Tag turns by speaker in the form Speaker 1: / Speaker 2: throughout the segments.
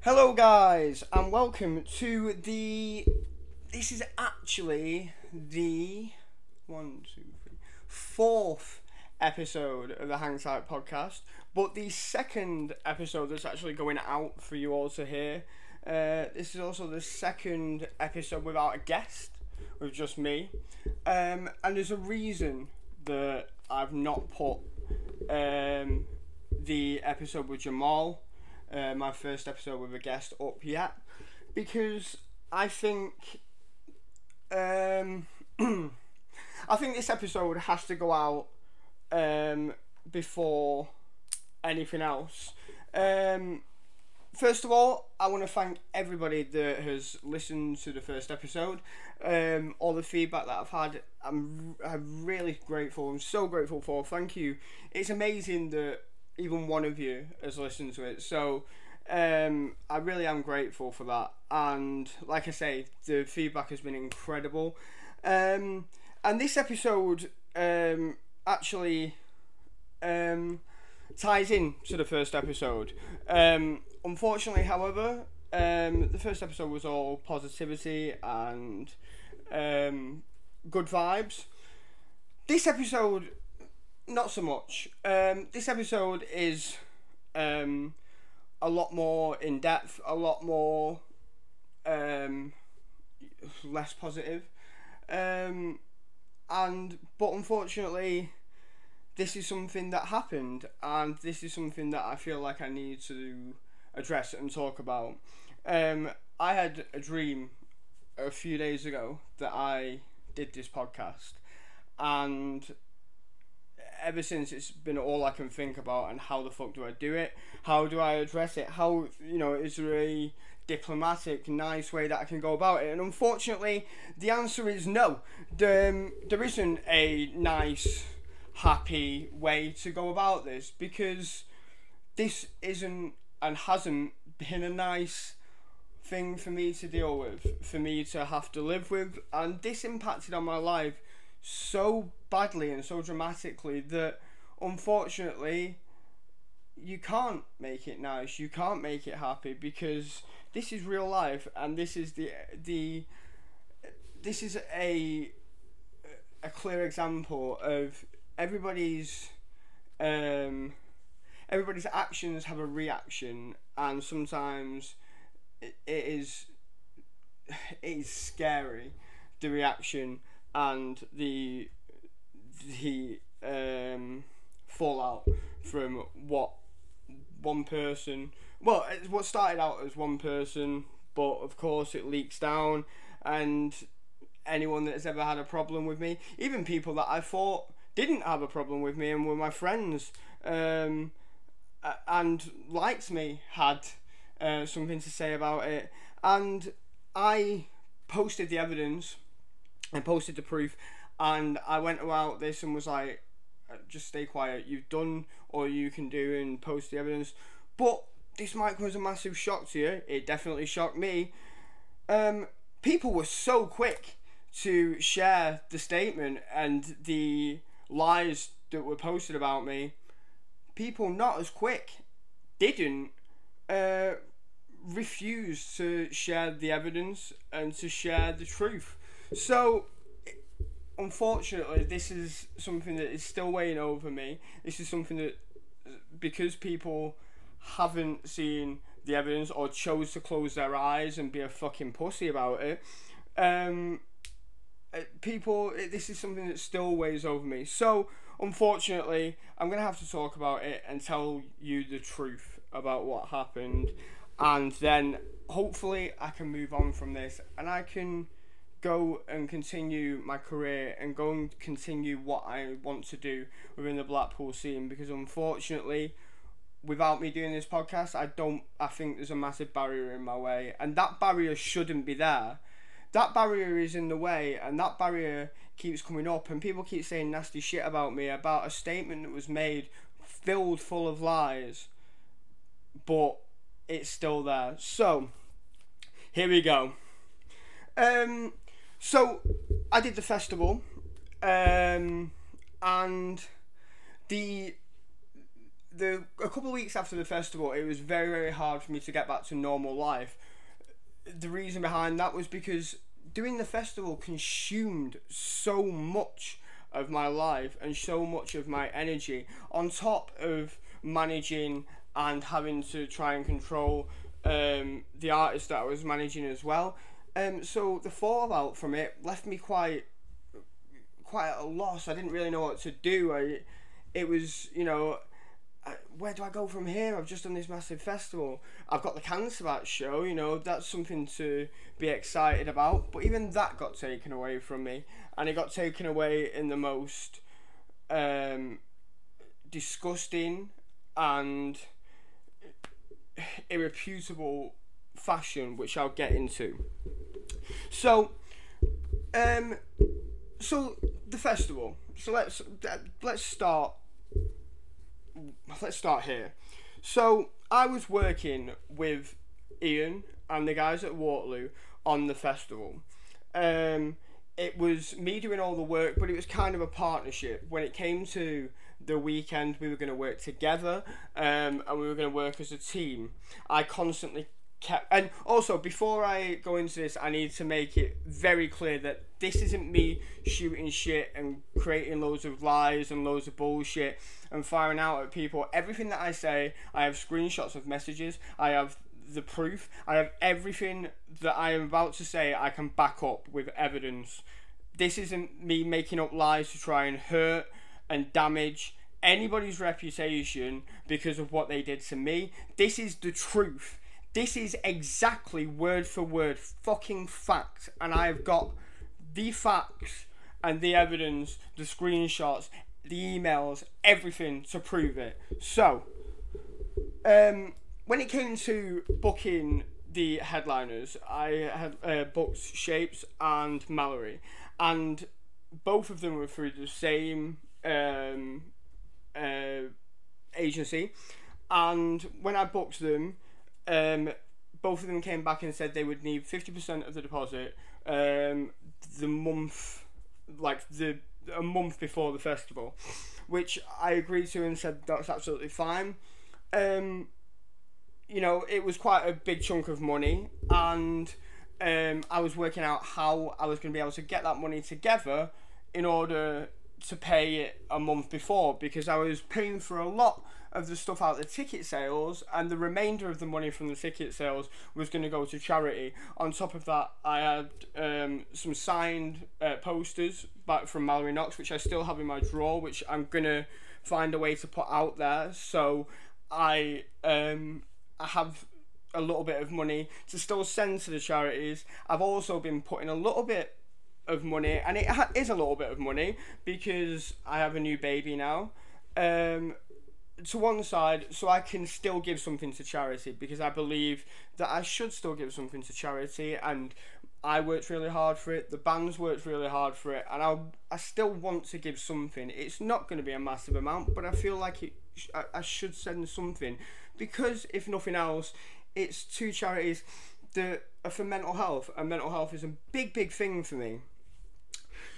Speaker 1: Hello, guys, and welcome to the. This is actually the one, two, three, fourth episode of the Hang Tight podcast, but the second episode that's actually going out for you all to hear. Uh, this is also the second episode without a guest, with just me, um, and there's a reason that I've not put um, the episode with Jamal uh, my first episode with a guest up yet because I think um, I think this episode has to go out um, before anything else. Um, first of all, I want to thank everybody that has listened to the first episode. Um, all the feedback that I've had, I'm I'm really grateful. I'm so grateful for. Thank you. It's amazing that even one of you has listened to it. So um, I really am grateful for that. And like I say, the feedback has been incredible. Um, and this episode um, actually um, ties in to the first episode. Um, unfortunately, however, um, the first episode was all positivity and um, good vibes. This episode not so much. Um, this episode is um, a lot more in depth, a lot more um, less positive, um, and but unfortunately, this is something that happened, and this is something that I feel like I need to address and talk about. Um, I had a dream a few days ago that I did this podcast, and ever since it's been all I can think about and how the fuck do I do it? How do I address it? How you know is there a diplomatic, nice way that I can go about it? And unfortunately, the answer is no. The, um, there isn't a nice, happy way to go about this because this isn't and hasn't been a nice thing for me to deal with, for me to have to live with, and this impacted on my life so badly and so dramatically that unfortunately you can't make it nice you can't make it happy because this is real life and this is the the this is a a clear example of everybody's um everybody's actions have a reaction and sometimes it, it is it is scary the reaction and the the um, fallout from what one person well it's what started out as one person but of course it leaks down and anyone that has ever had a problem with me even people that i thought didn't have a problem with me and were my friends um, and liked me had uh, something to say about it. And i posted the evidence I posted the proof, and I went about this and was like, uh, just stay quiet. You've done all you can do and post the evidence. But this might as a massive shock to you. It definitely shocked me. Um, people were so quick to share the statement and the lies that were posted about me. People not as quick didn't uh, refuse to share the evidence and to share the truth. So, unfortunately, this is something that is still weighing over me. This is something that, because people haven't seen the evidence or chose to close their eyes and be a fucking pussy about it, um, uh, people, this is something that still weighs over me. So, unfortunately, I'm gonna have to talk about it and tell you the truth about what happened, and then hopefully I can move on from this and I can go and continue my career and go and continue what I want to do within the Blackpool scene because unfortunately without me doing this podcast I don't I think there's a massive barrier in my way and that barrier shouldn't be there. That barrier is in the way and that barrier keeps coming up and people keep saying nasty shit about me about a statement that was made filled full of lies but it's still there. So here we go. Um so I did the festival, um, and the the a couple of weeks after the festival, it was very very hard for me to get back to normal life. The reason behind that was because doing the festival consumed so much of my life and so much of my energy on top of managing and having to try and control um, the artist that I was managing as well. Um, so the fallout from it left me quite quite at a loss. I didn't really know what to do. I, it was you know where do I go from here? I've just done this massive festival. I've got the Cancer Bat show, you know, that's something to be excited about. But even that got taken away from me. And it got taken away in the most um, disgusting and irreputable fashion, which I'll get into. So, um, so the festival. So let's let's start let's start here. So I was working with Ian and the guys at Waterloo on the festival. Um, it was me doing all the work, but it was kind of a partnership. When it came to the weekend, we were going to work together um, and we were going to work as a team. I constantly kept and also before I go into this I need to make it very clear that this isn't me shooting shit and creating loads of lies and loads of bullshit and firing out at people. Everything that I say, I have screenshots of messages, I have the proof, I have everything that I am about to say I can back up with evidence. This isn't me making up lies to try and hurt and damage anybody's reputation because of what they did to me. This is the truth this is exactly word for word fucking fact, and I have got the facts and the evidence, the screenshots, the emails, everything to prove it. So, um, when it came to booking the headliners, I had uh, booked Shapes and Mallory, and both of them were through the same um, uh, agency. And when I booked them, um, both of them came back and said they would need 50% of the deposit um, the month, like the a month before the festival, which I agreed to and said that's absolutely fine. Um, you know, it was quite a big chunk of money, and um, I was working out how I was going to be able to get that money together in order to pay it a month before because I was paying for a lot of the stuff out the ticket sales, and the remainder of the money from the ticket sales was going to go to charity. On top of that, I had um, some signed uh, posters back from Mallory Knox, which I still have in my drawer, which I'm gonna find a way to put out there. So I um, I have a little bit of money to still send to the charities. I've also been putting a little bit of money, and it ha- is a little bit of money because I have a new baby now. Um, to one side, so I can still give something to charity because I believe that I should still give something to charity, and I worked really hard for it. The band's worked really hard for it, and I I still want to give something. It's not going to be a massive amount, but I feel like it. I, I should send something because if nothing else, it's two charities that are for mental health, and mental health is a big big thing for me.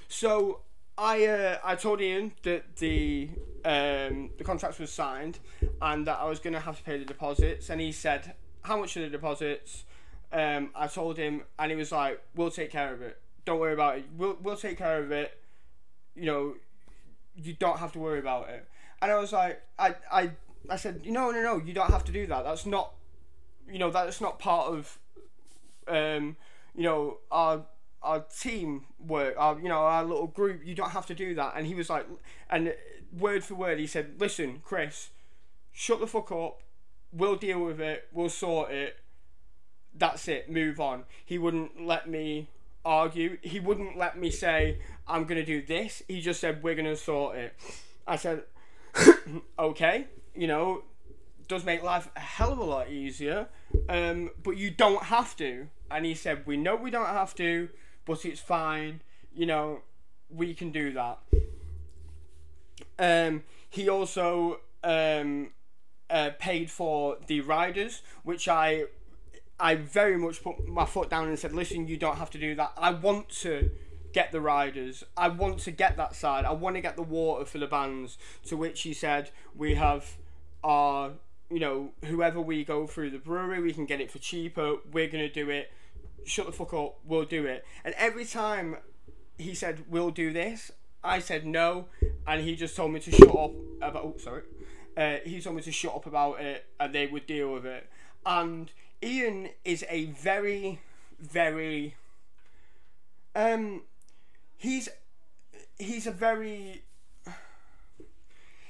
Speaker 1: So I uh, I told Ian that the um, the contract was signed and that I was going to have to pay the deposits, and he said how much are the deposits. Um, I told him, and he was like, "We'll take care of it. Don't worry about it. We'll we'll take care of it. You know, you don't have to worry about it." And I was like, I I I said, "No, no, no. You don't have to do that. That's not, you know, that's not part of, um, you know, our." Our team work, our you know our little group. You don't have to do that." And he was like, and word for word, he said, "Listen, Chris, shut the fuck up. We'll deal with it. We'll sort it. That's it. Move on." He wouldn't let me argue. He wouldn't let me say, "I'm gonna do this." He just said, "We're gonna sort it." I said, "Okay, you know." Does make life a hell of a lot easier, um, but you don't have to. And he said, "We know we don't have to but it's fine. You know, we can do that. Um, he also um, uh, paid for the riders, which I I very much put my foot down and said, listen, you don't have to do that. I want to get the riders. I want to get that side. I want to get the water for the bands. To which he said, we have our, you know whoever we go through the brewery, we can get it for cheaper. We're gonna do it. Shut the fuck up. We'll do it. And every time he said we'll do this, I said no, and he just told me to shut up about. Oh, sorry. Uh, he told me to shut up about it, and they would deal with it. And Ian is a very, very. Um, he's he's a very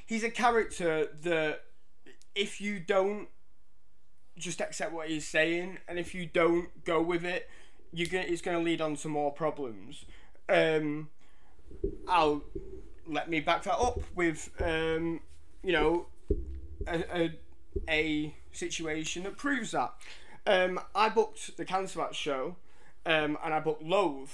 Speaker 1: he's a character that if you don't just accept what he's saying and if you don't go with it you're gonna it's gonna lead on to more problems um i'll let me back that up with um you know a, a, a situation that proves that um i booked the cancer Bat show um and i booked loathe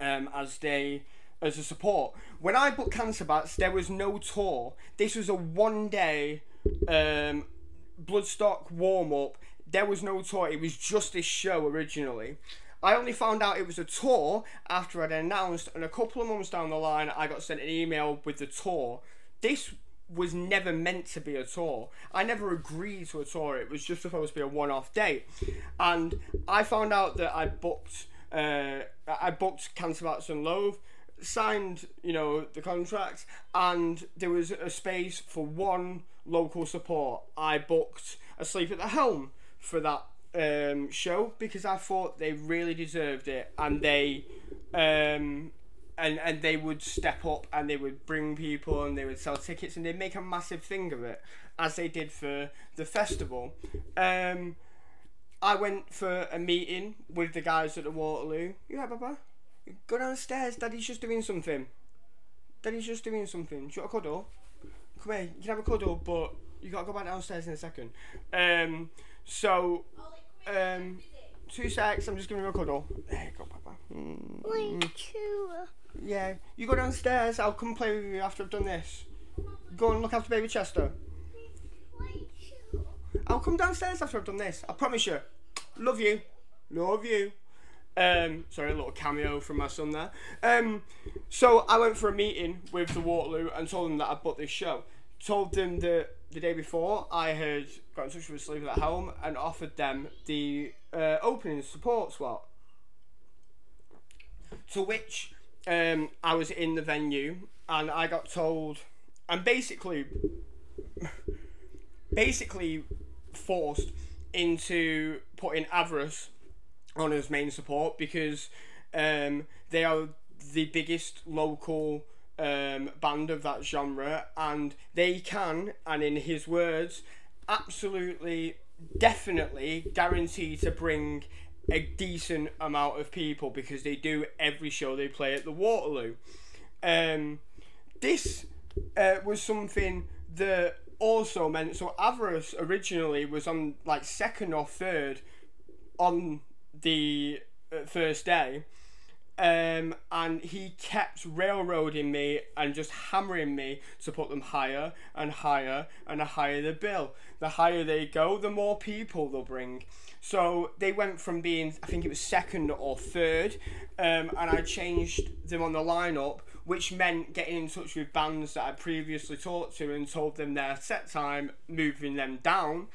Speaker 1: um as they as a support. When I booked Cancer Bats, there was no tour. This was a one day um, Bloodstock warm up. There was no tour. It was just this show originally. I only found out it was a tour after I'd announced, and a couple of months down the line, I got sent an email with the tour. This was never meant to be a tour. I never agreed to a tour. It was just supposed to be a one-off date, and I found out that I booked. Uh, I booked Cancer Bats and Loathe signed, you know, the contract, and there was a space for one local support. I booked Asleep at the Helm for that um, show because I thought they really deserved it, and they, um, and and they would step up and they would bring people and they would sell tickets and they'd make a massive thing of it, as they did for the festival. Um, I went for a meeting with the guys at the Waterloo. You Yeah, Baba. Go downstairs. Daddy's just doing something. Daddy's just doing something. Do you want a cuddle? Come here. You can have a cuddle, but you gotta go back downstairs in a second. Um. So. Um. Two secs. I'm just giving you a cuddle. There you go, Papa. Mm. Yeah. You go downstairs. I'll come play with you after I've done this. Go and look after baby Chester. I'll come downstairs after I've done this. I promise you. Love you. Love you. Um, sorry, a little cameo from my son there. Um, so I went for a meeting with the Waterloo and told them that I bought this show. Told them that the day before I had got in touch with Sleep at Home and offered them the uh, opening support slot. To which um, I was in the venue and I got told, and basically, basically forced into putting Avarice on as main support because um, they are the biggest local um, band of that genre and they can, and in his words, absolutely, definitely guarantee to bring a decent amount of people because they do every show they play at the Waterloo. Um, this uh, was something that also meant so Avarice originally was on like second or third on the uh, first day. Um, and he kept railroading me and just hammering me to put them higher and higher and higher the bill. The higher they go, the more people they'll bring. So they went from being, I think it was second or third, um, and I changed them on the lineup, which meant getting in touch with bands that I previously talked to and told them their set time, moving them down.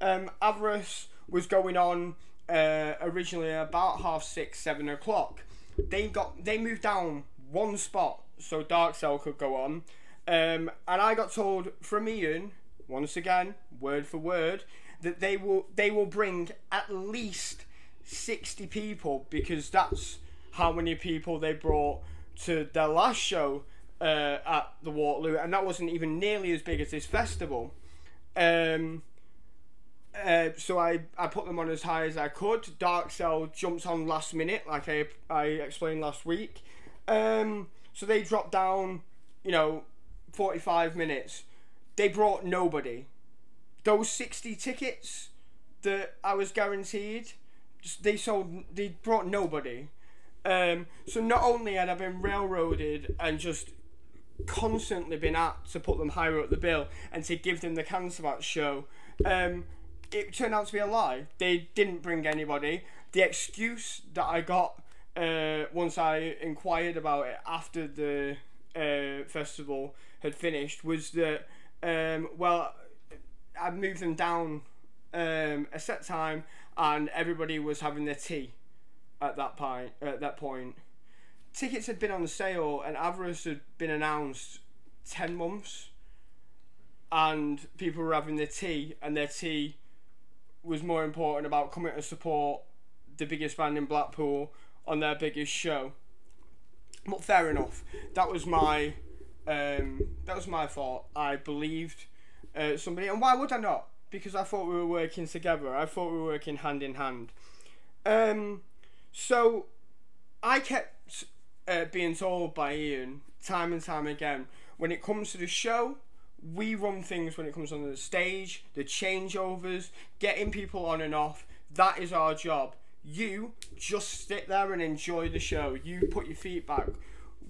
Speaker 1: Um, Avarice was going on uh, originally about half six, seven o'clock. They got they moved down one spot so Dark Cell could go on, um, and I got told from Ian once again, word for word, that they will they will bring at least sixty people because that's how many people they brought to their last show uh, at the Waterloo, and that wasn't even nearly as big as this festival. Um, uh, so I, I put them on as high as I could. Dark Cell jumped on last minute, like I, I explained last week. Um, so they dropped down, you know, 45 minutes. They brought nobody. Those 60 tickets that I was guaranteed, they sold, they brought nobody. Um, so not only had I been railroaded and just constantly been at to put them higher up the bill and to give them the Cancer Bat show, um, it turned out to be a lie. They didn't bring anybody. The excuse that I got uh, once I inquired about it after the uh, festival had finished was that, um, well, I'd moved them down um, a set time, and everybody was having their tea at that point. At that point, tickets had been on sale, and Avarice had been announced ten months, and people were having their tea, and their tea was more important about coming to support the biggest band in Blackpool on their biggest show. But fair enough. That was my um, that was my fault. I believed uh, somebody, and why would I not? Because I thought we were working together. I thought we were working hand in hand. Um, so I kept uh, being told by Ian time and time again when it comes to the show, we run things when it comes on the stage, the changeovers, getting people on and off. That is our job. You just sit there and enjoy the show. You put your feet back,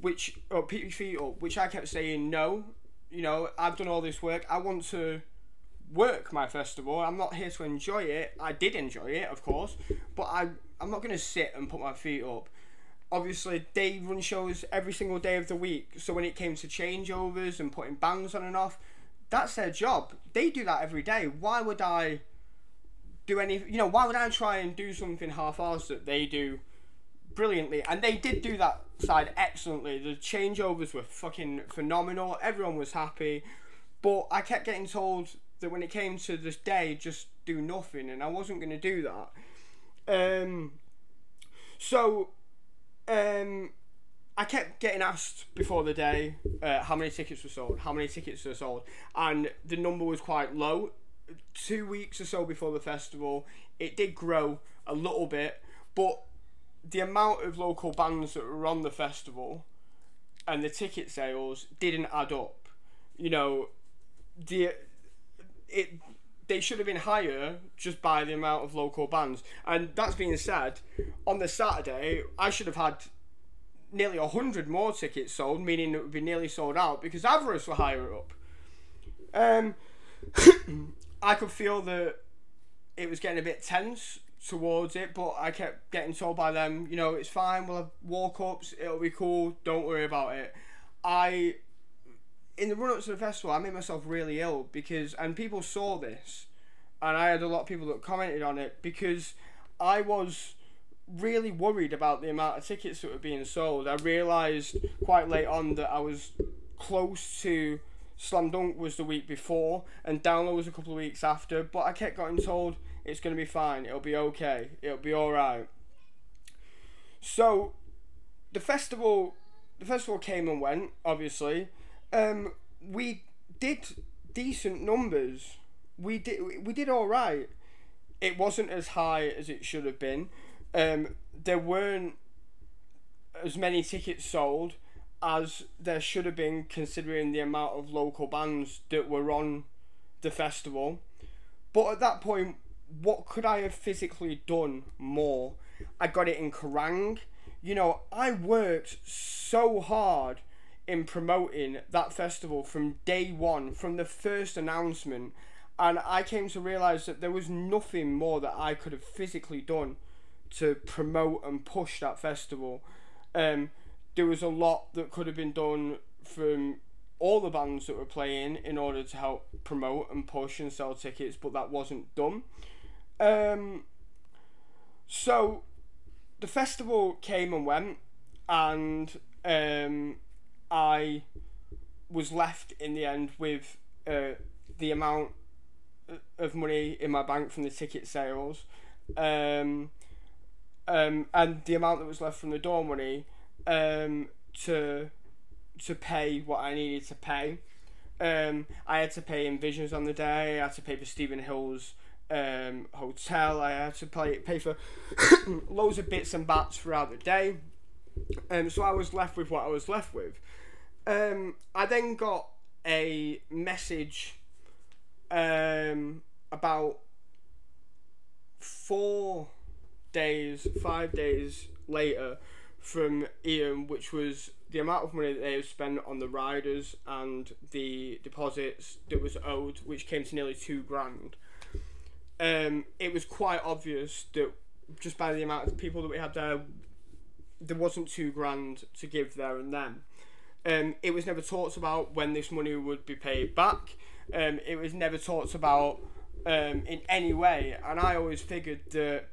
Speaker 1: which or put your feet up, which I kept saying no. You know, I've done all this work. I want to work my festival. I'm not here to enjoy it. I did enjoy it, of course, but I I'm not going to sit and put my feet up. Obviously, they run shows every single day of the week. So when it came to changeovers and putting bands on and off, that's their job. They do that every day. Why would I do any? You know, why would I try and do something half-assed that they do brilliantly? And they did do that side excellently. The changeovers were fucking phenomenal. Everyone was happy, but I kept getting told that when it came to this day, just do nothing, and I wasn't going to do that. Um, so, um, I kept getting asked before the day uh, how many tickets were sold, how many tickets were sold, and the number was quite low. Two weeks or so before the festival, it did grow a little bit, but the amount of local bands that were on the festival and the ticket sales didn't add up. You know, the it they should have been higher just by the amount of local bands. And that's being said, on the Saturday, I should have had nearly 100 more tickets sold, meaning it would be nearly sold out because Avarice were higher up. Um, I could feel that it was getting a bit tense towards it, but I kept getting told by them, you know, it's fine, we'll have walk ups, it'll be cool, don't worry about it. I in the run up to the festival, I made myself really ill because, and people saw this, and I had a lot of people that commented on it because I was really worried about the amount of tickets that were being sold. I realised quite late on that I was close to Slam Dunk was the week before, and Download was a couple of weeks after, but I kept getting told it's going to be fine, it'll be okay, it'll be alright. So, the festival, the festival came and went, obviously um, we did decent numbers. We did we did all right. It wasn't as high as it should have been. Um, there weren't as many tickets sold as there should have been, considering the amount of local bands that were on the festival. But at that point, what could I have physically done more? I got it in Kerrang. You know, I worked so hard in promoting that festival from day one, from the first announcement. And I came to realise that there was nothing more that I could have physically done to promote and push that festival. Um, there was a lot that could have been done from all the bands that were playing in order to help promote and push and sell tickets, but that wasn't done. Um, so the festival came and went, and um, I was left in the end with uh, the amount of money in my bank from the ticket sales, um, um, and the amount that was left from the door money um, to to pay what I needed to pay. Um, I had to pay Envisions on the day. I had to pay for Stephen Hill's um, hotel. I had to pay pay for loads of bits and bats throughout the day. Um, so I was left with what I was left with. Um, I then got a message um, about four days, five days later from Ian, which was the amount of money that they had spent on the riders and the deposits that was owed, which came to nearly two grand. Um, it was quite obvious that just by the amount of people that we had there, there wasn't two grand to give there and then. Um, it was never talked about when this money would be paid back. Um, it was never talked about um, in any way, and I always figured that.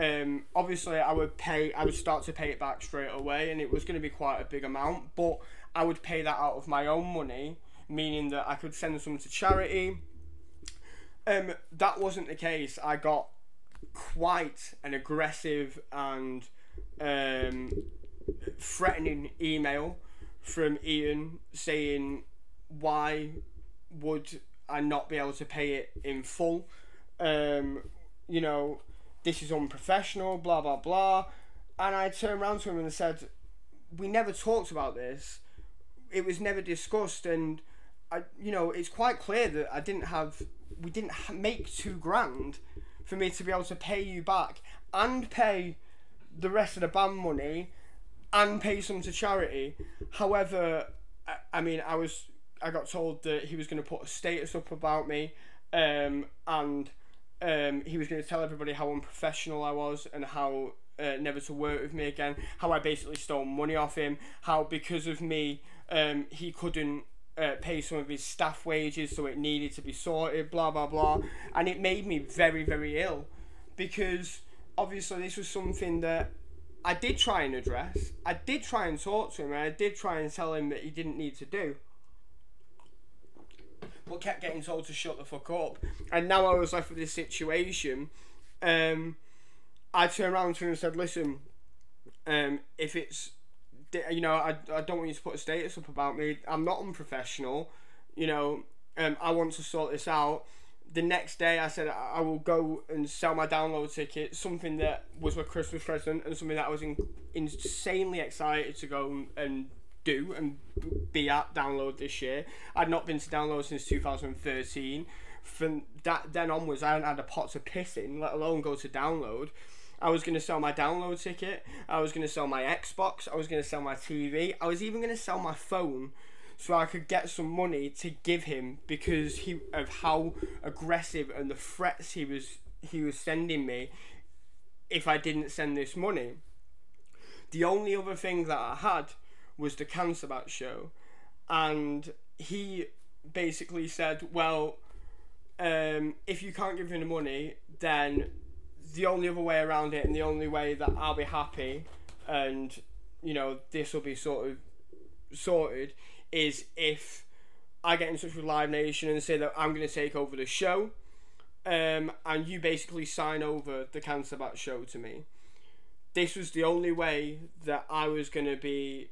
Speaker 1: Um, obviously, I would pay. I would start to pay it back straight away, and it was going to be quite a big amount. But I would pay that out of my own money, meaning that I could send some to charity. Um, that wasn't the case. I got quite an aggressive and um, threatening email from Ian saying why would I not be able to pay it in full? Um, you know, this is unprofessional, blah blah blah. And I turned around to him and said, "We never talked about this. It was never discussed, and I, you know, it's quite clear that I didn't have, we didn't make two grand for me to be able to pay you back and pay the rest of the band money and pay some to charity. However, I, I mean, I was I got told that he was going to put a status up about me, um, and um, he was going to tell everybody how unprofessional I was and how uh, never to work with me again. How I basically stole money off him. How because of me, um, he couldn't. Uh, pay some of his staff wages, so it needed to be sorted, blah blah blah, and it made me very very ill, because obviously this was something that I did try and address. I did try and talk to him, and I did try and tell him that he didn't need to do but kept getting told to shut the fuck up. And now I was left with this situation. Um, I turned around to him and said, "Listen, um, if it's, you know, I, I don't want you to put a status up about me. I'm not unprofessional. You know, um, I want to sort this out." The next day, I said I will go and sell my download ticket, something that was my Christmas present and something that I was in, insanely excited to go and do and be at download this year. I'd not been to download since 2013. From that then onwards, I hadn't had a pot to piss in, let alone go to download. I was going to sell my download ticket. I was going to sell my Xbox. I was going to sell my TV. I was even going to sell my phone so I could get some money to give him because he of how aggressive and the threats he was he was sending me if I didn't send this money. The only other thing that I had was the Cancer Bat show, and he basically said, "Well, um, if you can't give me the money, then the only other way around it, and the only way that I'll be happy, and you know this will be sort of sorted, is if I get in touch with Live Nation and say that I'm going to take over the show." Um, and you basically sign over the Cancer Bat show to me. This was the only way that I was going to be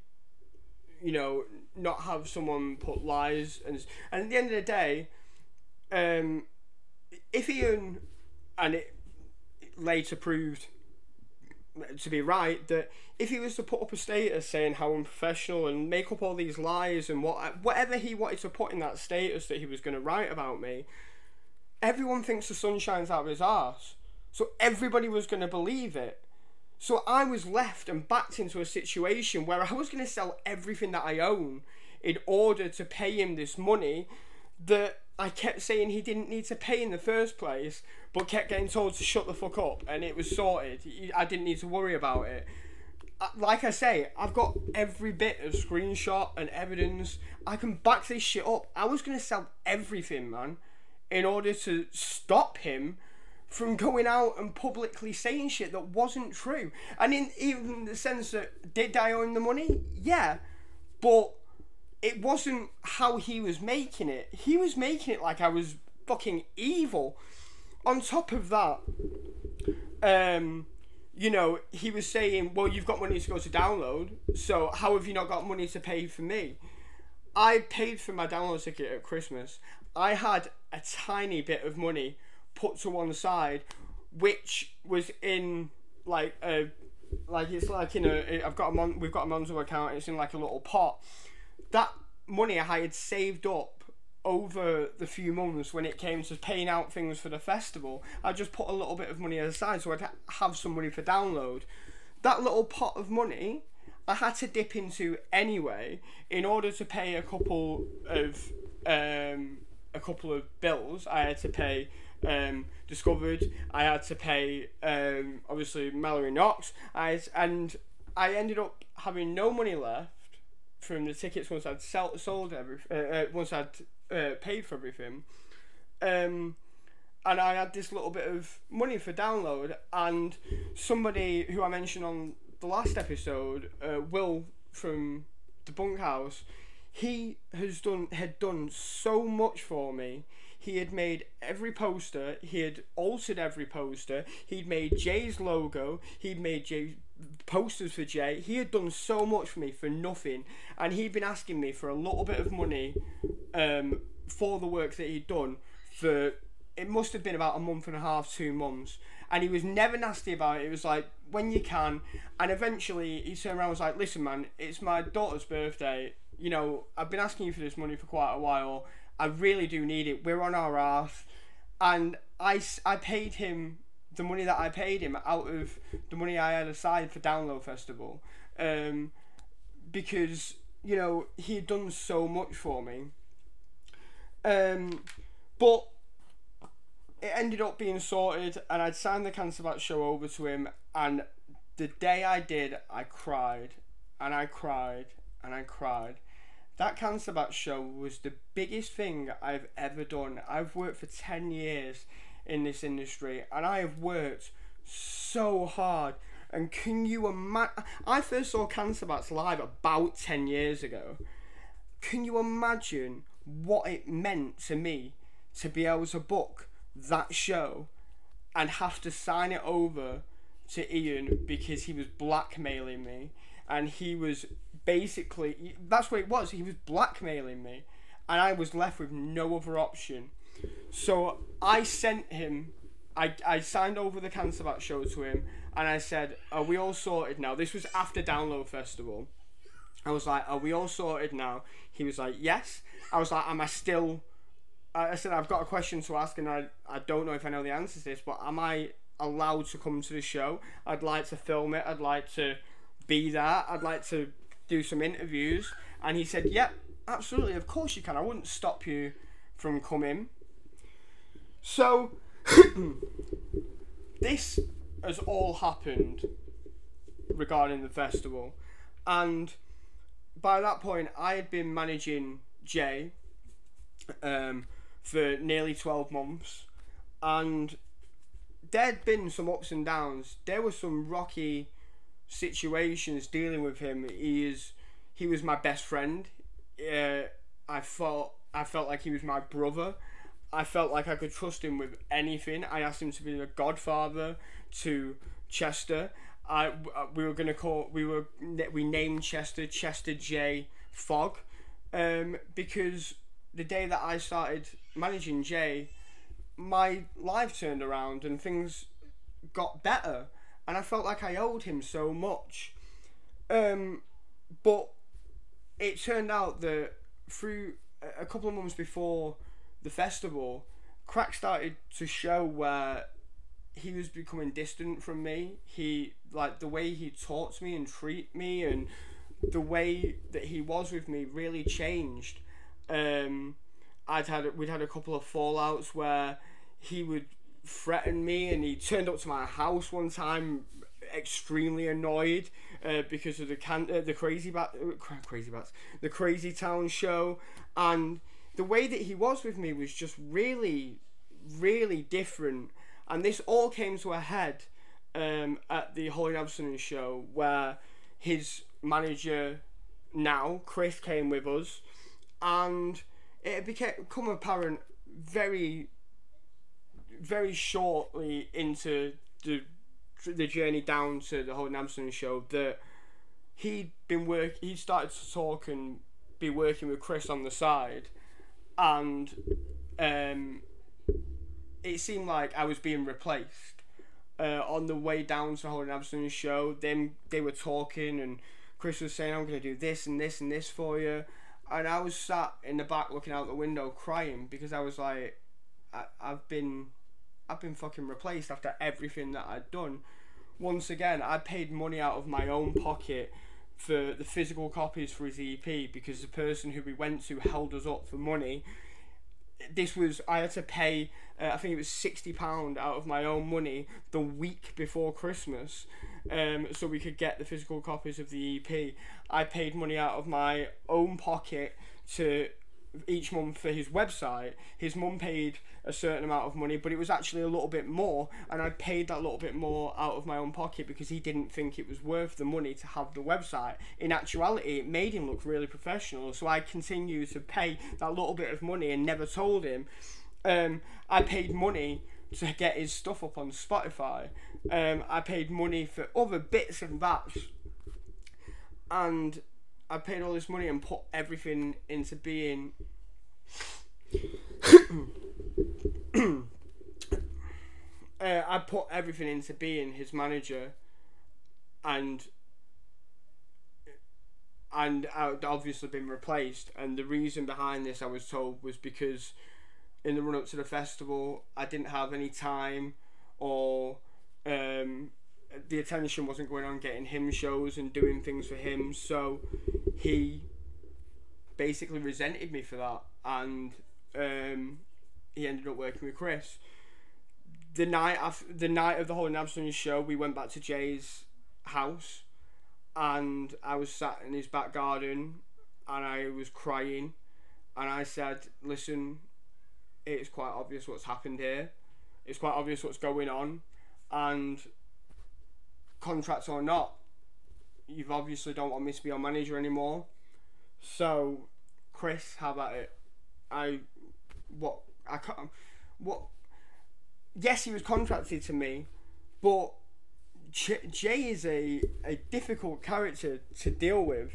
Speaker 1: you know, not have someone put lies and and at the end of the day, um, if Ian and it later proved to be right that if he was to put up a status saying how unprofessional and make up all these lies and what whatever he wanted to put in that status that he was going to write about me, everyone thinks the sun shines out of his ass. So everybody was going to believe it. So I was left and backed into a situation where I was going to sell everything that I own in order to pay him this money that I kept saying he didn't need to pay in the first place, but kept getting told to shut the fuck up, and it was sorted. I didn't need to worry about it. Like I say, I've got every bit of screenshot and evidence. I can back this shit up. I was gonna sell everything, man, in order to stop him from going out and publicly saying shit that wasn't true. And in even the sense that did I own the money? Yeah. But it wasn't how he was making it. He was making it like I was fucking evil. On top of that, um, you know, he was saying, Well, you've got money to go to download, so how have you not got money to pay for me? I paid for my download ticket at Christmas. I had a tiny bit of money put to one side, which was in like a like it's like in a I've got a mon- we've got a Monzo account. It's in like a little pot. That money I had saved up over the few months when it came to paying out things for the festival. I just put a little bit of money aside so I'd have some money for download. That little pot of money I had to dip into anyway in order to pay a couple of um, a couple of bills. I had to pay um, discovered. I had to pay um, obviously Mallory Knox. I and I ended up having no money left from the tickets once I'd sell, sold every uh, uh, once I'd uh, paid for everything. Um, and I had this little bit of money for download, and somebody who I mentioned on the last episode, uh, Will from the bunkhouse, he has done had done so much for me. He had made every poster. He had altered every poster. He'd made Jay's logo. He'd made Jay posters for Jay. He had done so much for me for nothing, and he'd been asking me for a little bit of money um, for the work that he'd done for. It must have been about a month and a half, two months, and he was never nasty about it. It was like when you can, and eventually he turned around and was like, "Listen, man, it's my daughter's birthday. You know, I've been asking you for this money for quite a while. I really do need it. We're on our ass." And I, I paid him the money that I paid him out of the money I had aside for Download Festival, um, because you know he had done so much for me. Um, but it ended up being sorted, and I'd signed the Cancer Bat show over to him, and the day I did, I cried, and I cried, and I cried. That Cancer Bat show was the biggest thing I've ever done. I've worked for 10 years in this industry, and I have worked so hard. And can you imagine? I first saw Cancer Bats live about 10 years ago. Can you imagine what it meant to me to be able to book that show and have to sign it over to Ian because he was blackmailing me and he was basically that's what it was he was blackmailing me and I was left with no other option so I sent him I, I signed over the Cancer Bat show to him and I said are we all sorted now? This was after Download Festival. I was like are we all sorted now? He was like yes. I was like am I still I said I've got a question to ask and I, I don't know if I know the answer to this but am I allowed to come to the show? I'd like to film it. I'd like to be there. I'd like to do some interviews. And he said yep absolutely. Of course you can. I wouldn't stop you from coming so this has all happened regarding the festival. And by that point I had been managing Jay um, for nearly 12 months. And there'd been some ups and downs. There were some rocky situations dealing with him. He is he was my best friend. Uh, i felt i felt like he was my brother i felt like i could trust him with anything. I asked him to be the godfather to chester. I, we were gonna call we were we named Chester Chester J. Fogg, um, because the day that I started managing Jay, my life turned around and things got better, and I felt like I owed him so much. Um, but it turned out that through a couple of months before the festival, crack started to show where he was becoming distant from me. He like the way he to me and treat me and the way that he was with me really changed. Um, I'd had we'd had a couple of fallouts where he would threaten me, and he turned up to my house one time, extremely annoyed uh, because of the can uh, the crazy bat uh, crazy bats the crazy town show, and the way that he was with me was just really, really different. And this all came to a head um, at the Holding Absence show where his manager now Chris came with us, and it became apparent very, very shortly into the the journey down to the Holding Absence show that he'd been work. He started to talk and be working with Chris on the side, and um, it seemed like I was being replaced. Uh, on the way down to Holding Absence show, then they were talking and Chris was saying, "I'm to do this and this and this for you," and I was sat in the back looking out the window crying because I was like, I, I've been, I've been fucking replaced after everything that I'd done. Once again, I paid money out of my own pocket for the physical copies for his EP because the person who we went to held us up for money. this was I had to pay. Uh, I think it was sixty pound out of my own money the week before Christmas, um, so we could get the physical copies of the EP. I paid money out of my own pocket to each month for his website. His mum paid a certain amount of money, but it was actually a little bit more, and I paid that little bit more out of my own pocket because he didn't think it was worth the money to have the website. In actuality, it made him look really professional, so I continued to pay that little bit of money and never told him. Um, I paid money to get his stuff up on Spotify. Um, I paid money for other bits and bats, and I paid all this money and put everything into being. uh, I put everything into being his manager, and and I'd obviously been replaced. And the reason behind this, I was told, was because in the run up to the festival, I didn't have any time or um, the attention wasn't going on getting him shows and doing things for him. So he basically resented me for that, and um, he ended up working with Chris. The night after the night of the whole Nabston show, we went back to Jay's house, and I was sat in his back garden, and I was crying, and I said, "Listen, it's quite obvious what's happened here. It's quite obvious what's going on, and contracts or not, you've obviously don't want me to be your manager anymore. So, Chris, how about it? I, what I can't, what? Yes, he was contracted to me, but Jay is a a difficult character to deal with,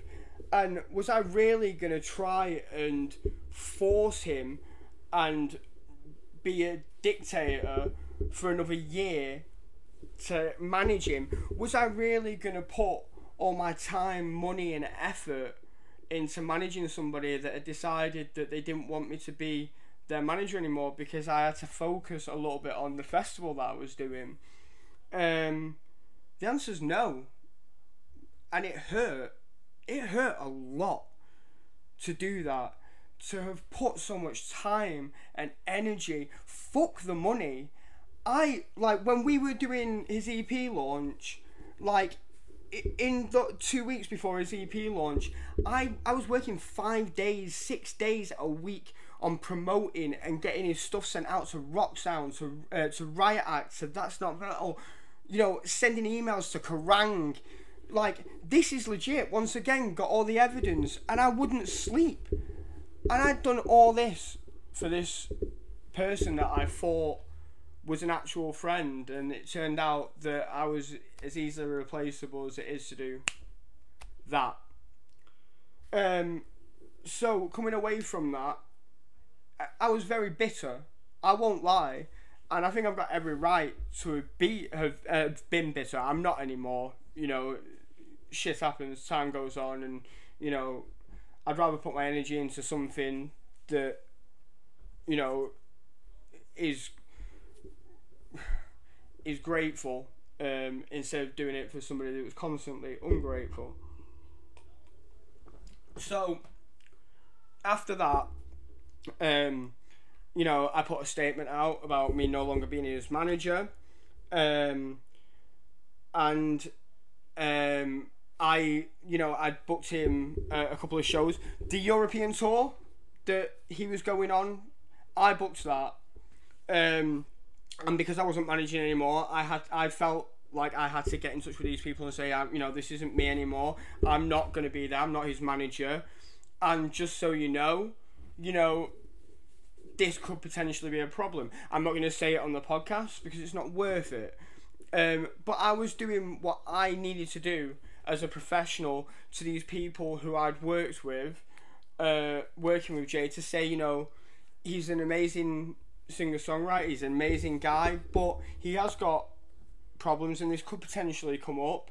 Speaker 1: and was I really gonna try and force him and be a dictator for another year to manage him, was I really going to put all my time, money, and effort into managing somebody that had decided that they didn't want me to be their manager anymore because I had to focus a little bit on the festival that I was doing? Um, the answer is no. And it hurt. It hurt a lot to do that. To have put so much time and energy, fuck the money, I like when we were doing his EP launch, like in the two weeks before his EP launch, I I was working five days, six days a week on promoting and getting his stuff sent out to Rock Sound, to uh, to Riot Act, to That's Not Metal, you know, sending emails to Kerrang. Like this is legit. Once again, got all the evidence, and I wouldn't sleep. And I'd done all this for this person that I thought was an actual friend, and it turned out that I was as easily replaceable as it is to do that. Um, so coming away from that, I, I was very bitter. I won't lie, and I think I've got every right to be have been bitter. I'm not anymore. You know, shit happens. Time goes on, and you know, I'd rather put my energy into something that you know is is grateful um, instead of doing it for somebody that was constantly ungrateful. So after that, um, you know, I put a statement out about me no longer being his manager, um, and um, I, you know, I booked him uh, a couple of shows. The European tour that he was going on, I booked that. And because I wasn't managing anymore, I had I felt like I had to get in touch with these people and say, you know, this isn't me anymore. I'm not going to be there. I'm not his manager. And just so you know, you know, this could potentially be a problem. I'm not going to say it on the podcast because it's not worth it. Um, but I was doing what I needed to do as a professional to these people who I'd worked with, uh, working with Jay to say, you know, he's an amazing singer songwriter. He's an amazing guy, but he has got problems, and this could potentially come up.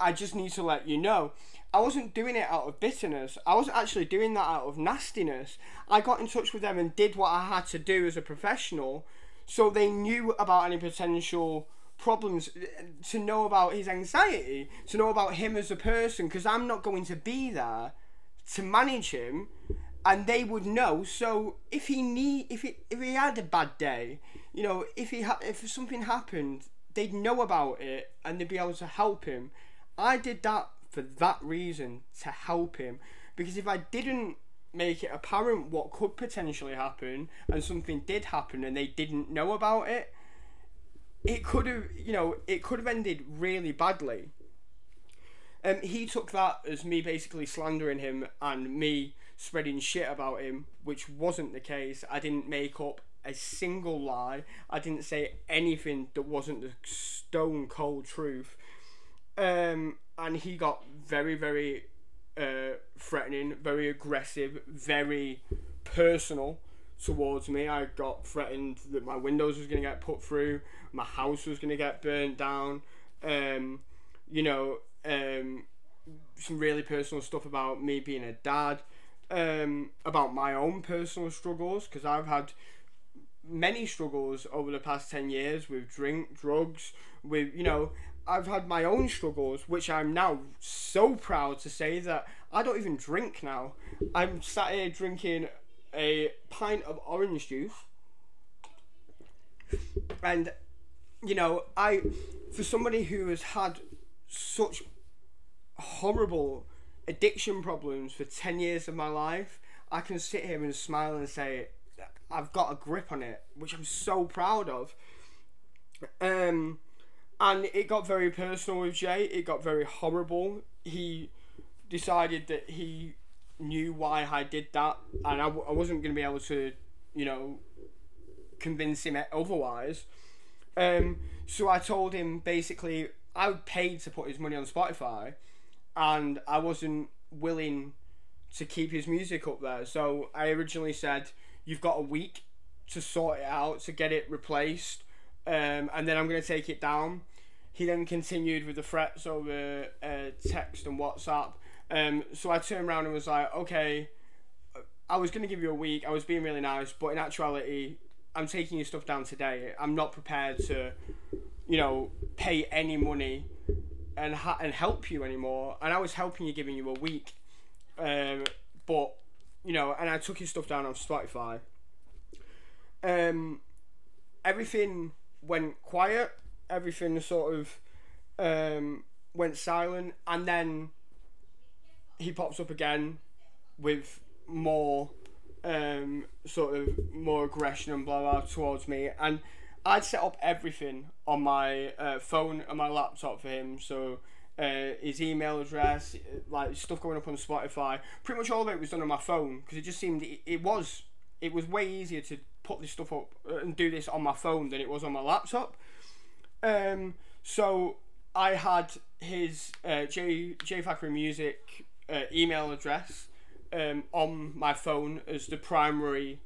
Speaker 1: I just need to let you know. I wasn't doing it out of bitterness. I wasn't actually doing that out of nastiness. I got in touch with them and did what I had to do as a professional, so they knew about any potential problems to know about his anxiety, to know about him as a person, because I'm not going to be there to manage him and they would know. So if he need, if he if he had a bad day, you know, if he ha- if something happened, they'd know about it and they'd be able to help him. I did that for that reason to help him because if I didn't make it apparent what could potentially happen and something did happen and they didn't know about it, it could have, you know, it could have ended really badly. Um, he took that as me basically slandering him and me spreading shit about him, which wasn't the case. I didn't make up a single lie. I didn't say anything that wasn't the stone cold truth. Um, and he got very, very uh, threatening, very aggressive, very personal towards me. I got threatened that my windows was going to get put through, my house was going to get burnt down. Um, you know, um, some really personal stuff about me being a dad, um, about my own personal struggles because I've had many struggles over the past 10 years with drink, drugs, with, you know, I've had my own struggles, which I'm now so proud to say that I don't even drink now. I'm sat here drinking a pint of orange juice. And, you know, I, for somebody who has had such horrible addiction problems for 10 years of my life, I can sit here and smile and say, I've got a grip on it, which I'm so proud of. Um, and it got very personal with Jay. It got very horrible. He decided that he knew why I did that, and I w- I wasn't going to be able to, you know, convince him otherwise. Um, so I told him basically I paid to put his money on Spotify, and I wasn't willing to keep his music up there. So I originally said, "You've got a week to sort it out to get it replaced." Um, and then I'm going to take it down. He then continued with the threats over uh, text and WhatsApp. Um, so I turned around and was like, okay, I was going to give you a week. I was being really nice, but in actuality, I'm taking your stuff down today. I'm not prepared to, you know, pay any money and ha- and help you anymore. And I was helping you, giving you a week. Um, but you know, and I took his stuff down on Spotify. Um, everything went quiet. Everything sort of um, went silent, and then he pops up again with more um, sort of more aggression and blah blah towards me, and I'd set up everything on my uh, phone and my laptop for him. So uh, his email address, like stuff going up on Spotify. Pretty much all of it was done on my phone because it just seemed it, it was it was way easier to put this stuff up and do this on my phone than it was on my laptop. Um, so I had his uh, J J Factory Music uh, email address um, on my phone as the primary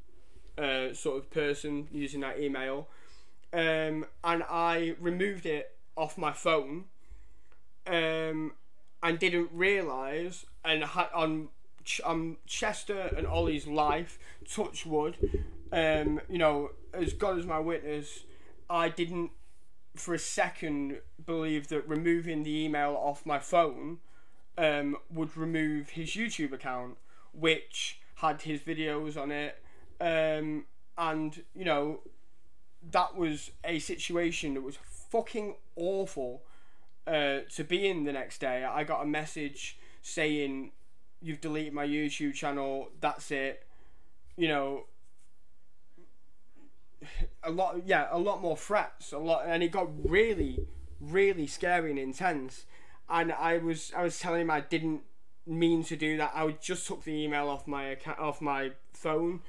Speaker 1: uh, sort of person using that email, um, and I removed it off my phone, um, and didn't realise and had on on Chester and Ollie's life, touch wood, um, you know, as God is my witness, I didn't for a second believe that removing the email off my phone um, would remove his YouTube account, which had his videos on it. Um, and, you know, that was a situation that was fucking awful uh, to be in the next day. I got a message saying, You've deleted my YouTube channel, that's it. You know, a lot yeah a lot more threats a lot and it got really really scary and intense and i was i was telling him i didn't mean to do that i just took the email off my account off my phone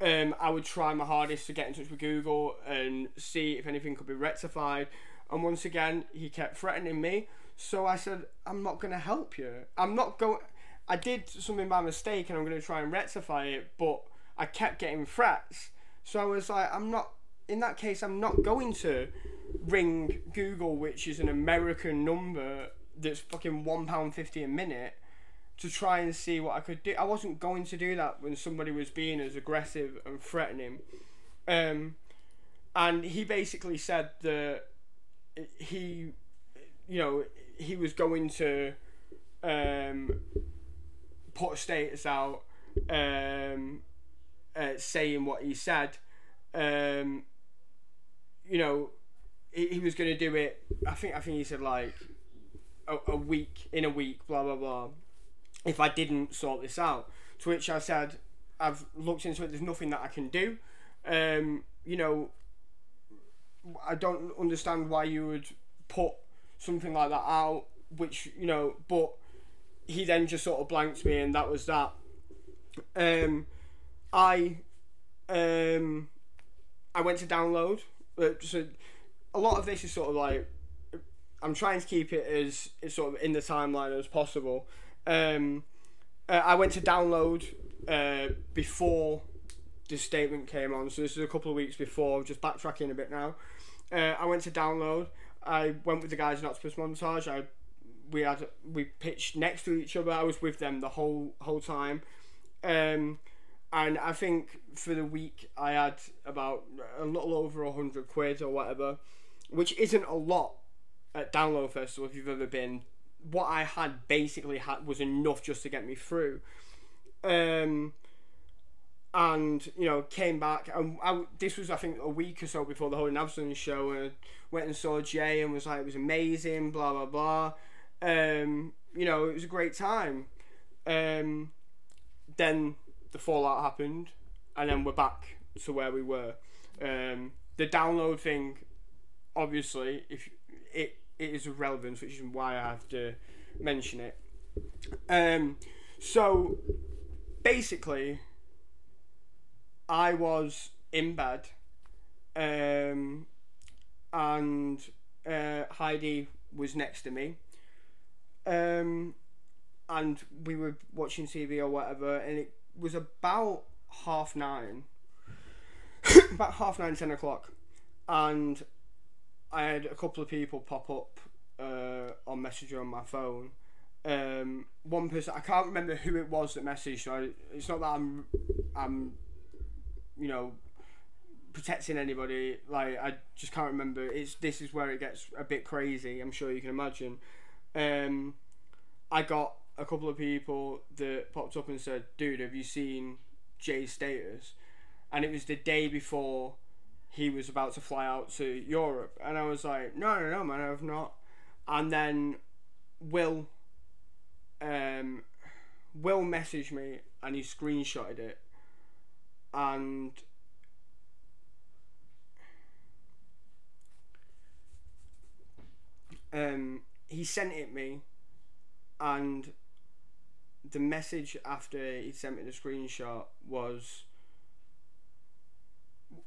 Speaker 1: um, i would try my hardest to get in touch with google and see if anything could be rectified. And once again he kept threatening me. So i said i'm not going to help you. I'm not going i did something by mistake and i'm going to try and rectify it but i kept getting threats. So I was like, I'm not. In that case, I'm not going to ring Google, which is an American number that's fucking one pound fifty a minute, to try and see what I could do. I wasn't going to do that when somebody was being as aggressive and threatening. Um, and he basically said that he, you know, he was going to um, put a status out um, uh, saying what he said. Um, you know, he, he was going to do it. I think I think he said like a, a week in a week, blah blah blah. If I didn't sort this out, to which I said, I've looked into it. There's nothing that I can do. Um, you know, I don't understand why you would put something like that out. Which you know, but he then just sort of blanked me, and that was that. Um, I um, I went to download. Uh, so a lot of this is sort of like I'm trying to keep it as, as sort of in the timeline as possible. Um, uh, I went to download uh, before this statement came on, so this is a couple of weeks before. Just backtracking a bit now. Uh, I went to download. I went with the guys in Octopus Montage. I we had we pitched next to each other. I was with them the whole whole time. Um, and I think for the week I had about a little over a hundred quid or whatever, which isn't a lot at Download Festival if you've ever been. What I had basically had was enough just to get me through. Um, and you know came back and I, this was I think a week or so before the whole Navson show and went and saw Jay and was like it was amazing blah blah blah um, you know it was a great time um, then the fallout happened, and then we're back to where we were. Um, the download thing, obviously, if it is of relevance, which is why I have to mention it. Um, so basically, I was in bed, um, and uh, Heidi was next to me. Um, and we were watching TV or whatever, and it was about half nine, about half nine, ten o'clock, and I had a couple of people pop up uh, on Messenger on my phone. Um, one person I can't remember who it was that messaged. So I, it's not that I'm, I'm, you know, protecting anybody. Like I just can't remember. It's this is where it gets a bit crazy. I'm sure you can imagine. Um, I got a couple of people that popped up and said, "Dude, have you seen Jay's status?" And it was the day before he was about to fly out to Europe, and I was like, "No, no, no, man, I've not." And then Will, um, Will messaged me and he screenshotted it, and um, he sent it me, and the message after he sent me the screenshot was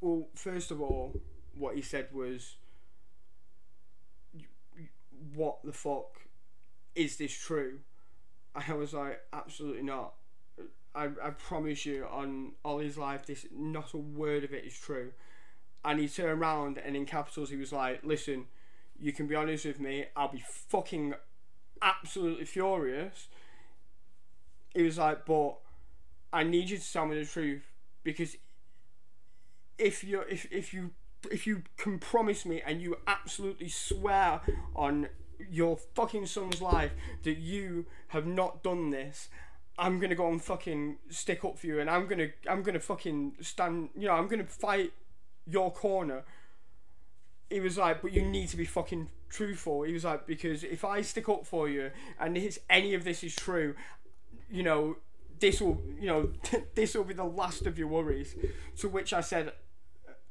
Speaker 1: well first of all what he said was what the fuck? Is this true? I was like absolutely not. I, I promise you on Ollie's life this not a word of it is true. And he turned around and in capitals he was like listen you can be honest with me i'll be fucking absolutely furious. He was like, but I need you to tell me the truth because if you if if you if you can promise me and you absolutely swear on your fucking son's life that you have not done this, I'm gonna go and fucking stick up for you and I'm gonna I'm gonna fucking stand you know, I'm gonna fight your corner. He was like, but you need to be fucking truthful. He was like, because if I stick up for you and if any of this is true, you know, this will, you know, this will be the last of your worries. To which I said,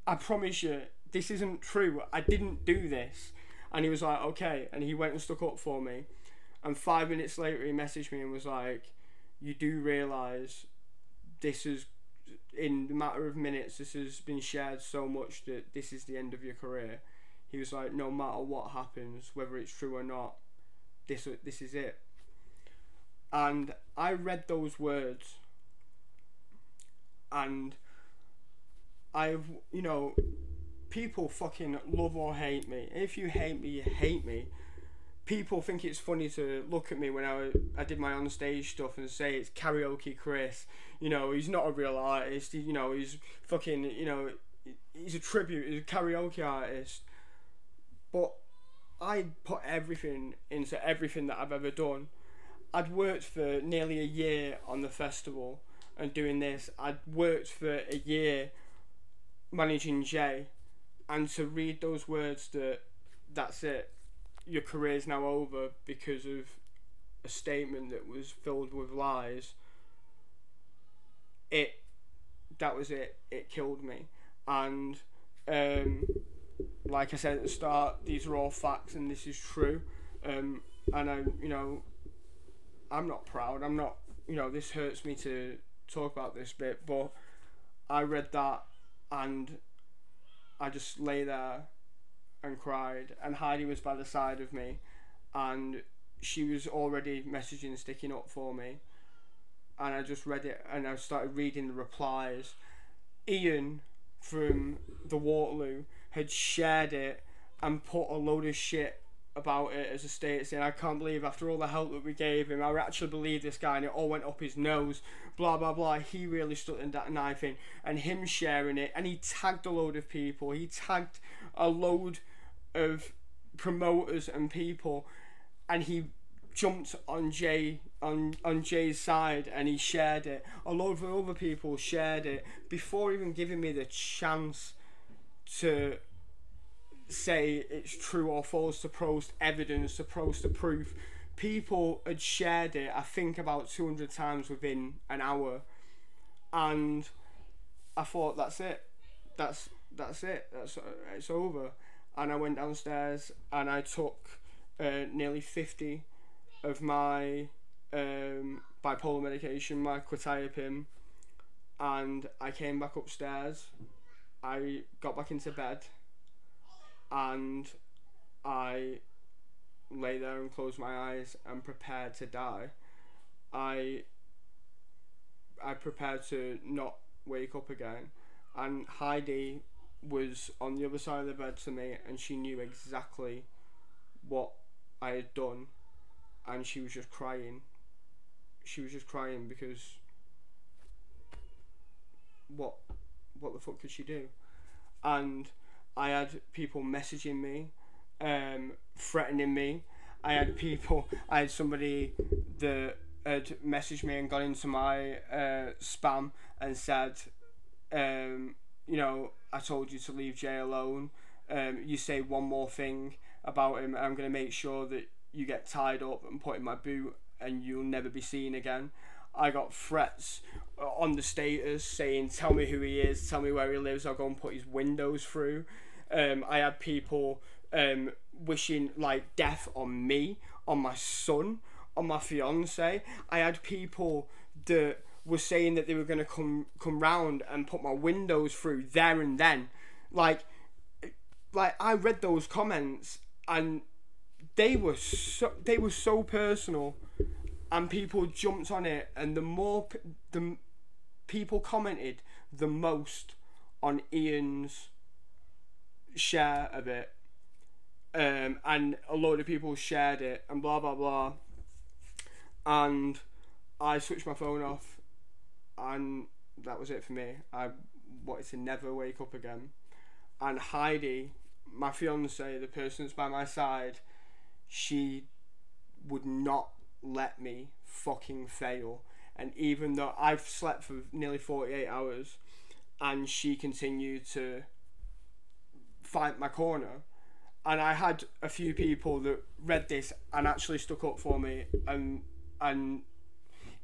Speaker 1: I promise you, this isn't true. I didn't do this. And he was like, okay. And he went and stuck up for me. And five minutes later, he messaged me and was like, you do realise this is, in the matter of minutes, this has been shared so much that this is the end of your career. He was like, no matter what happens, whether it's true or not, this this is it and I read those words and I've you know people fucking love or hate me. If you hate me, you hate me. People think it's funny to look at me when I, I did my on stage stuff and say it's karaoke Chris. You know, he's not a real artist. He, you know, he's fucking, you know, he's a tribute, he's a karaoke artist. But I put everything into everything that I've ever done. I'd worked for nearly a year on the festival. and doing this. I'd worked for a year managing Jay, and to read those words that that's it, your career's now over because of a statement that was filled with lies. It, that was it. It killed me, and um, like I said at the start, these are all facts, and this is true. Um, and I, you know, I'm not proud. I'm not, you know, this hurts me to talk about this bit, but I read that and I just lay there and cried. And Heidi was by the side of me, and she was already messaging, sticking up for me. And I just read it and I started reading the replies. Ian from the Waterloo had shared it and put a load of shit about it as a state saying I can't believe after all the help that we gave him I actually believe this guy and it all went up his nose. Blah blah blah. He really stuck in that knife in and him sharing it and he tagged a load of people. He tagged a load of promoters and people. And he jumped on Jay on on Jay's side and he shared it. A lot of other people shared it before even giving me the chance to say it's true or false to post evidence to post the proof people had shared it i think about 200 times within an hour. And i thought that's it. That's that's it. That's it's over. And i went downstairs and i took uh, nearly 50 of my um, bipolar medication my quetiapine and i came back upstairs. I got back into bed and I lay there and closed my eyes and prepared to die. I I prepared to not wake up again, and Heidi was on the other side of the bed to me, and she knew exactly what I had done, and she was just crying. She was just crying because what what the fuck could she do? And I had people messaging me, um, threatening me. I had people. I had somebody that had messaged me and got into my uh, spam and said, um, you know, I told you to leave Jay alone. Um, you say one more thing about him, I'm going to make sure that you get tied up and put in my boot, and you'll never be seen again. I got threats uh, on the status saying, "Tell me who he is, tell me where he lives. I'll go and put his windows through." Um, I had people um, wishing like death on me, on my son, on my fiance. I had people that were saying that they were to come come round and put my windows through there and then. Like, like I read those comments and they were so they were so personal, and people jumped on it. And the more the people commented, the most on Ian's share of it, um, and a load of people shared it, and blah blah blah. And I switched my phone off, and that was it for me. I wanted to never wake up again. And Heidi, my fiance, the person that's by my side, she would not let me fucking fail. And even though I've slept for nearly 48 hours, and she continued to fight my corner. And I had a few people that read this and actually stuck up for me, and and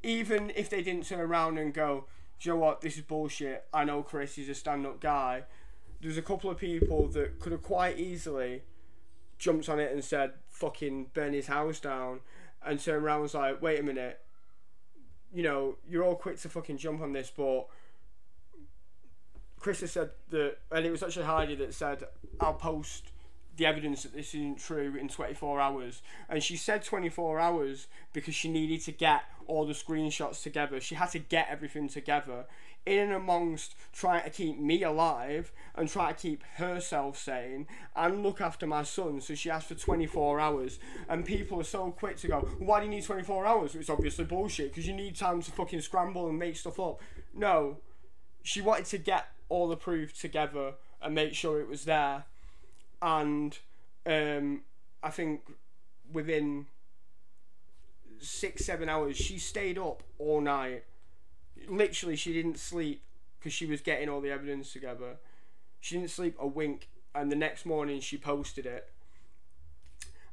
Speaker 1: even if they didn't turn around and go, "Do you know what? This is bullshit. I know Chris is a stand-up guy." There's a couple of people that could have quite easily jumped on it and said, "Fucking burn his house down," and turned around and was like, "Wait a minute, you know, you're all quick to fucking jump on this, but." Chris has said that, and it was actually Heidi that said, "I'll post the evidence that this isn't true in 24 hours." And she said 24 hours because she needed to get all the screenshots together. She had to get everything together in and amongst trying to keep me alive and try to keep herself sane and look after my son. So she asked for 24 hours, and people are so quick to go, "Why do you need 24 hours?" It's obviously bullshit because you need time to fucking scramble and make stuff up. No, she wanted to get all the proof together and make sure it was there. And um, I think within six, seven hours, she stayed up all night literally, she didn't sleep because she was getting all the evidence together. She didn't sleep a wink, and the next morning she posted it.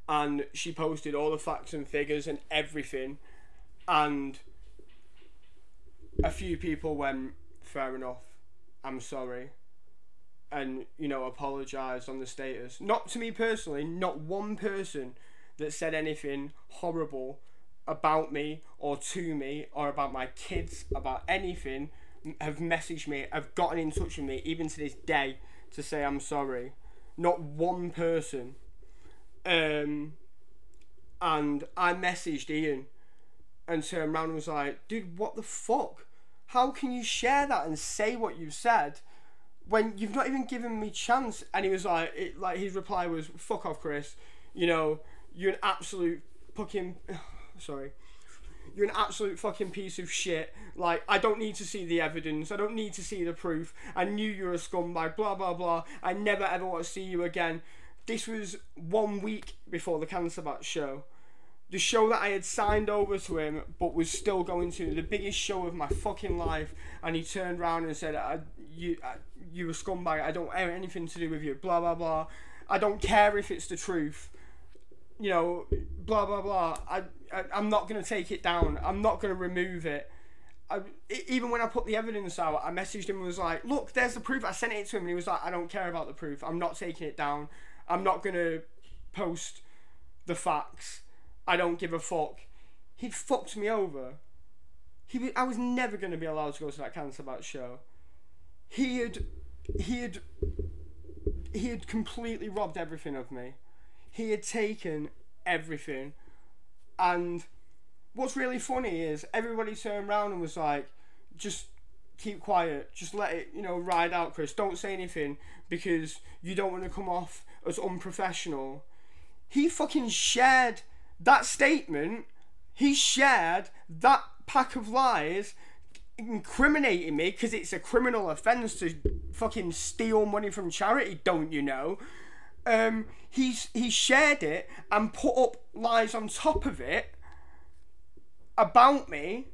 Speaker 1: And she posted all the facts and figures and everything, and a few people went, "Fair enough, I'm sorry." and you know apologized on the status. Not to me personally, not one person that said anything horrible about me or to me or about my kids about anything have messaged me, have gotten in touch with me even to this day to say I'm sorry. Not one person. Um, and I messaged Ian and turned around and was like, dude, what the fuck? How can you share that and say what you said? when you've not even given me chance? And he was like it, like his reply was fuck off chris. You know you're an absolute fucking sorry. You're an absolute fucking piece of shit. Like i don't need to see the evidence. I don't need to see the proof. I knew you were a scumbag blah blah blah. I never ever want to see you again. This was one week before the cancer bat show the show that I had signed over to him, but was still going to the biggest show of my fucking life, and he turned around and said, I, "You, I, you a scumbag. I don't have anything to do with you. Blah blah blah. I don't care if it's the truth. You know, blah blah blah. I, I I'm not gonna take it down. I'm not gonna remove it." I, even when I put the evidence out, I messaged him and was like, "Look, there's the proof." I sent it to him, and he was like, "I don't care about the proof. I'm not taking it down. I'm not gonna post the facts." I don't give a fuck. He fucked me over. He, I was never going to be allowed to go to that Cancer Bat show. He had, he had, he had completely robbed everything of me. He had taken everything, and what's really funny is everybody turned around and was like, just keep quiet, just let it, you know, ride out, Chris. Don't say anything because you don't want to come off as unprofessional. He fucking shared that statement, he shared that pack of lies incriminating me because it's a criminal offence to fucking steal money from charity, don't you know? Um, he's he shared it and put up lies on top of it about me,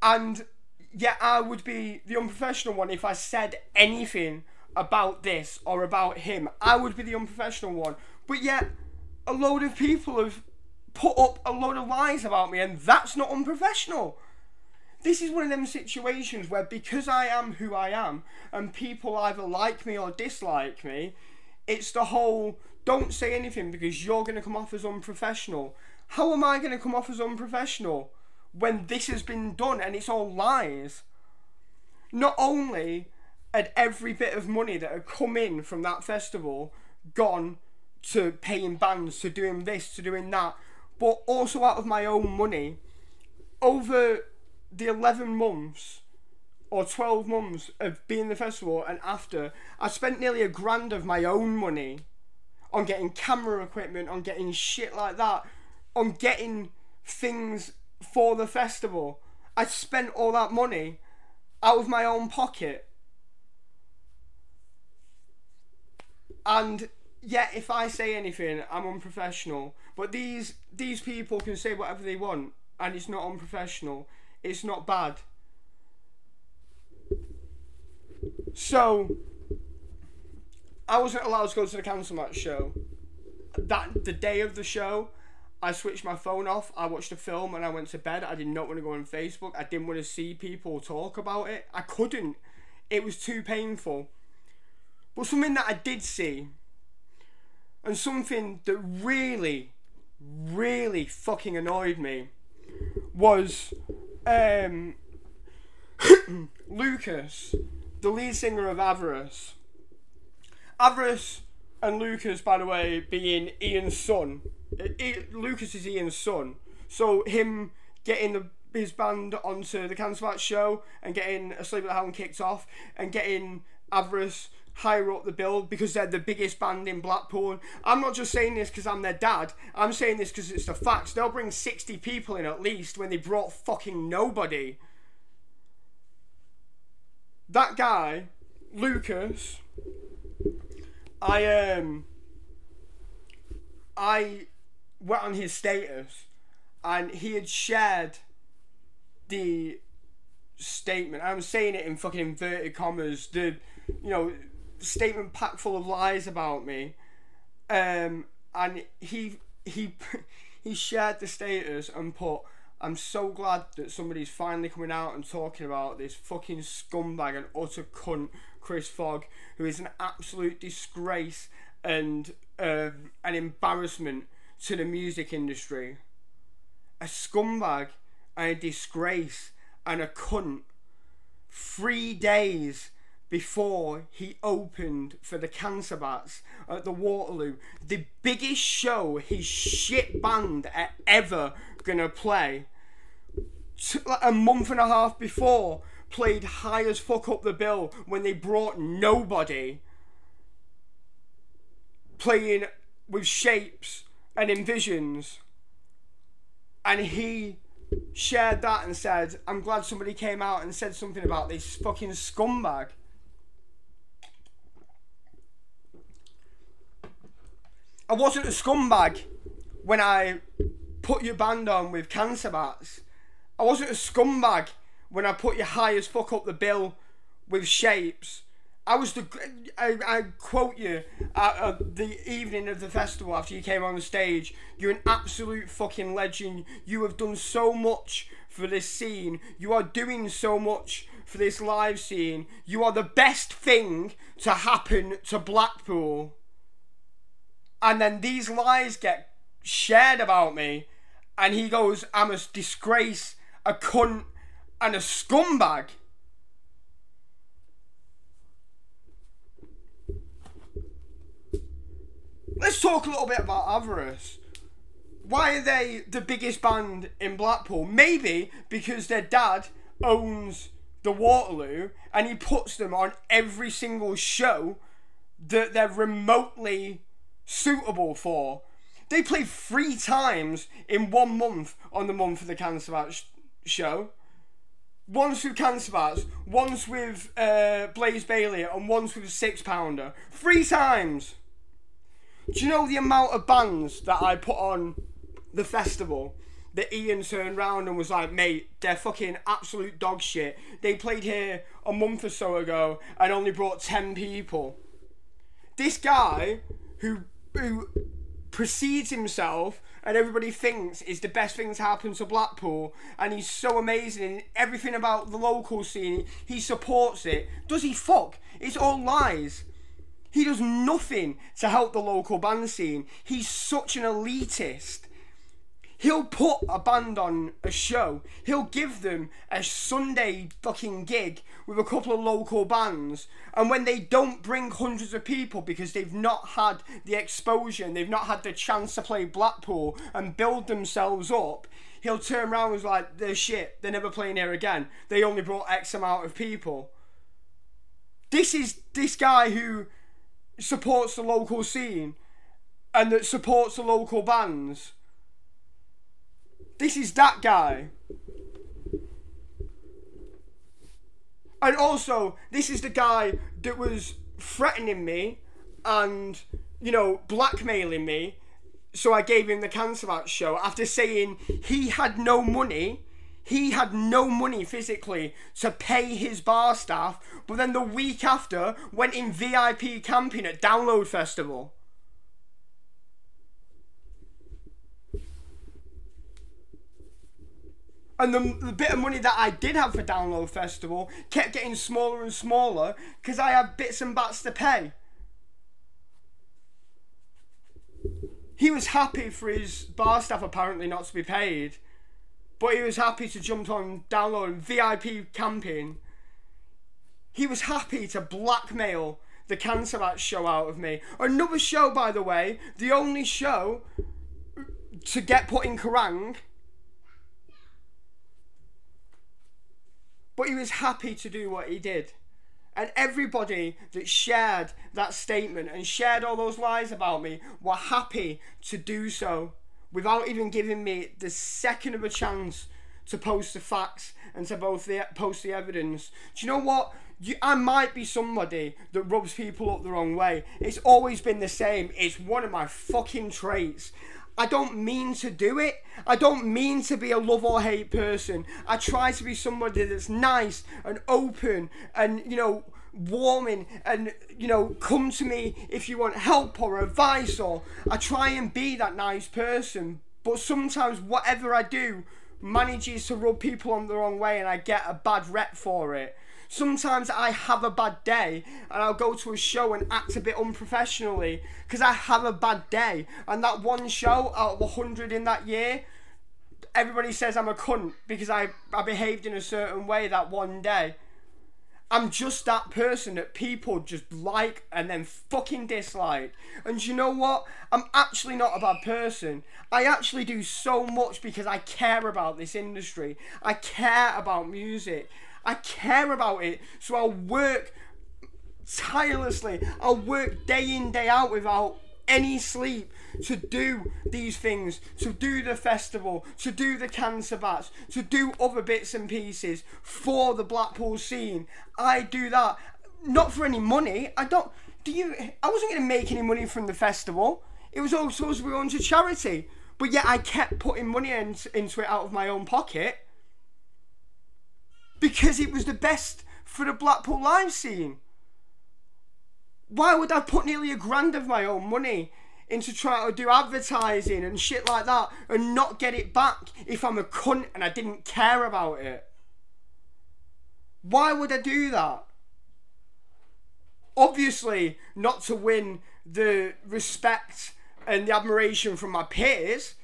Speaker 1: and yet I would be the unprofessional one if I said anything about this or about him. I would be the unprofessional one, but yet a load of people have put up a load of lies about me, and that's not unprofessional. This is one of them situations where because I am who I am, and people either like me or dislike me, it's the whole don't say anything because you're going to come off as unprofessional. How am I going to come off as unprofessional when this has been done and it's all lies? Not only had every bit of money that had come in from that festival gone to paying bands, to doing this, to doing that, but also out of my own money. Over the 11 months or 12 months of being the festival and after, I spent nearly a grand of my own money on getting camera equipment, on getting shit like that, on getting things for the festival. I spent all that money out of my own pocket. And yeah, if I say anything, I'm unprofessional. But these these people can say whatever they want, and it's not unprofessional. It's not bad. So, I wasn't allowed to go to the Cancer Bat show. That the day of the show, I switched my phone off. I watched a film and I went to bed. I did not want to go on Facebook. I didn't want to see people talk about it. I couldn't. It was too painful. But something that I did see and something that really, really fucking annoyed me was um, Lucas, the lead singer of Avarice. Avarice and Lucas, by the way, being Ian's son. Lucas is Ian's son. So him getting the, his band onto the Cancer Bat show and getting Asleep at the Helm kicked off and getting Avarice higher up the bill because they're the biggest band in Blackpool. I'm not just saying this because I'm their dad. I'm saying this because it's the facts. They'll bring 60 people in at least when they brought fucking nobody. That guy, Lucas, I um I went on his status and he had shared the statement. I'm saying it in fucking inverted commas. The you know statement packed full of lies about me. Um, and he he he shared the status and put. I'm so glad that somebody's finally coming out and talking about this fucking scumbag and utter cunt, Chris Fogg, who is an absolute disgrace and um, an embarrassment to the music industry. A scumbag and a disgrace and a cunt. Three days before he opened for the Cancer Bats at the Waterloo, the biggest show his shit band are ever gonna play. A month and a half before, played high as fuck up the bill when they brought nobody. Playing with shapes and envisions. And he shared that and said, I'm glad somebody came out and said something about this fucking scumbag. I wasn't a scumbag when I put your band on with cancer bats. I wasn't a scumbag when I put your high as fuck up the bill with shapes. I was the I, I quote you at uh, the evening of the festival after you came on the stage. You're an absolute fucking legend. You have done so much for this scene. You are doing so much for this live scene. You are the best thing to happen to Blackpool and then these lies get shared about me, and he goes, I'm a disgrace, a cunt, and a scumbag. Let's talk a little bit about Avarice. Why are they the biggest band in Blackpool? Maybe because their dad owns the Waterloo and he puts them on every single show that they're remotely suitable for. They played three times in one month on the Month of the Cancer Bats show. Once with Cancer Bats, once with uh, Blaze Bayley, and once with Six Pounder. Three times! Do you know the amount of bands that I put on the festival? That Ian turned round and was like, mate, they're fucking absolute dog shit. They played here a month or so ago and only brought 10 people. This guy who who precedes himself and everybody thinks is the best thing to happen to Blackpool and he's so amazing in everything about the local scene he supports it. Does he fuck? It's all lies. He does nothing to help the local band scene. He's such an elitist. He'll put a band on a show. He'll give them a Sunday fucking gig with a couple of local bands. And when they don't bring hundreds of people because they've not had the exposure and they've not had the chance to play Blackpool and build themselves up, he'll turn around and was like, they're shit. They're never playing here again. They only brought X amount of people. This is this guy who supports the local scene and that supports the local bands this is that guy. And also, this is the guy that was threatening me and, you know, blackmailing me. So I gave him the Cancer Bats show after saying he had no money. He had no money physically to pay his bar staff, but then the week after went in VIP camping at Download Festival. And the, the bit of money that I did have for Download Festival kept getting smaller and smaller because I had bits and bats to pay. He was happy for his bar staff apparently not to be paid, but he was happy to jump on download VIP camping. He was happy to blackmail the Cancer Bats show out of me. Another show, by the way, the only show to get put in Kerrang But he was happy to do what he did. And everybody that shared that statement and shared all those lies about me were happy to do so without even giving me the second of a chance to post the facts and to both the, post the evidence. Do you know what? You, I might be somebody that rubs people up the wrong way. It's always been the same. It's one of my fucking traits. I don't mean to do it. I don't mean to be a love or hate person. I try to be somebody that's nice and open and, you know, warming and, you know, come to me if you want help or advice or I try and be that nice person. But sometimes whatever I do manages to rub people on the wrong way and I get a bad rep for it. Sometimes I have a bad day and I'll go to a show and act a bit unprofessionally because I have a bad day. And that one show out of 100 in that year, everybody says I'm a cunt because I, I behaved in a certain way that one day. I'm just that person that people just like and then fucking dislike. And you know what? I'm actually not a bad person. I actually do so much because I care about this industry. I care about music. I care about it. So I'll work tirelessly. I'll work day in, day out without any sleep to do these things, to do the festival, to do the Cancer Bats, to do other bits and pieces for the Blackpool scene. I do that not for any money. I don't. Do you? I wasn't going to make any money from the festival. It was all supposed to be going to charity, but yet I kept putting money in, into it out of my own pocket because it was the best for the Blackpool live scene. Why would I put nearly a grand of my own money into trying to do advertising and shit like that and not get it back if I'm a cunt and I didn't care about it? Why would I do that? Obviously, not to win the respect and the admiration from my peers,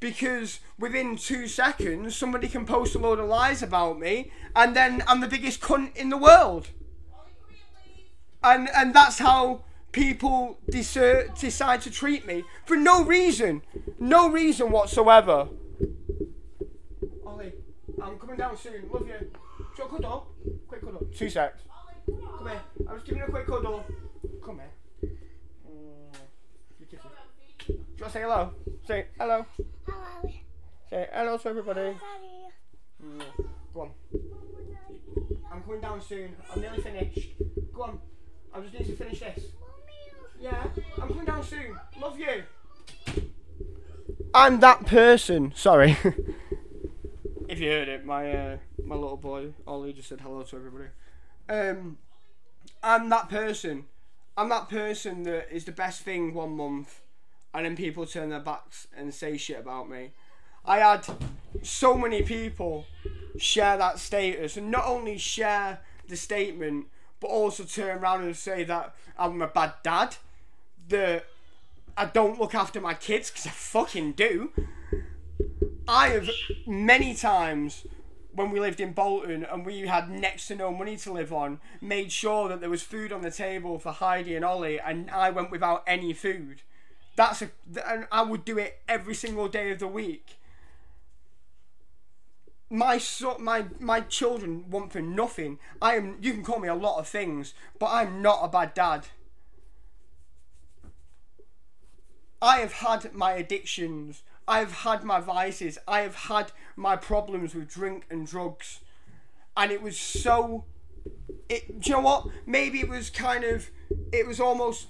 Speaker 1: because within two seconds somebody can post a load of lies about me and then I'm the biggest cunt in the world. And and that's how people decide to treat me for no reason. No reason whatsoever. Ollie, I'm coming down soon. Love you. A cuddle? Quick cuddle. Two secs. Come here. I was giving a quick cuddle. Come here. Mm. Do you want to say hello? Say hello.
Speaker 2: Hello.
Speaker 1: Say hello to everybody.
Speaker 2: Daddy.
Speaker 1: Mm. Go on. I'm coming down soon. I'm nearly finished. Go on. I just need to finish this. Yeah, I'm coming down soon. Love you. I'm that person. Sorry. if you heard it, my uh, my little boy Ollie just said hello to everybody. Um, I'm that person. I'm that person that is the best thing one month, and then people turn their backs and say shit about me. I had so many people share that status, and not only share the statement, but also turn around and say that I'm a bad dad, that I don't look after my kids because I fucking do. I have many times when we lived in Bolton and we had next to no money to live on, made sure that there was food on the table for Heidi and Ollie, and I went without any food. That's a, and I would do it every single day of the week. My so, my my children want for nothing. I am. You can call me a lot of things, but I'm not a bad dad. I have had my addictions. I've had my vices. I have had my problems with drink and drugs. And it was so. It, do you know what? Maybe it was kind of. It was almost.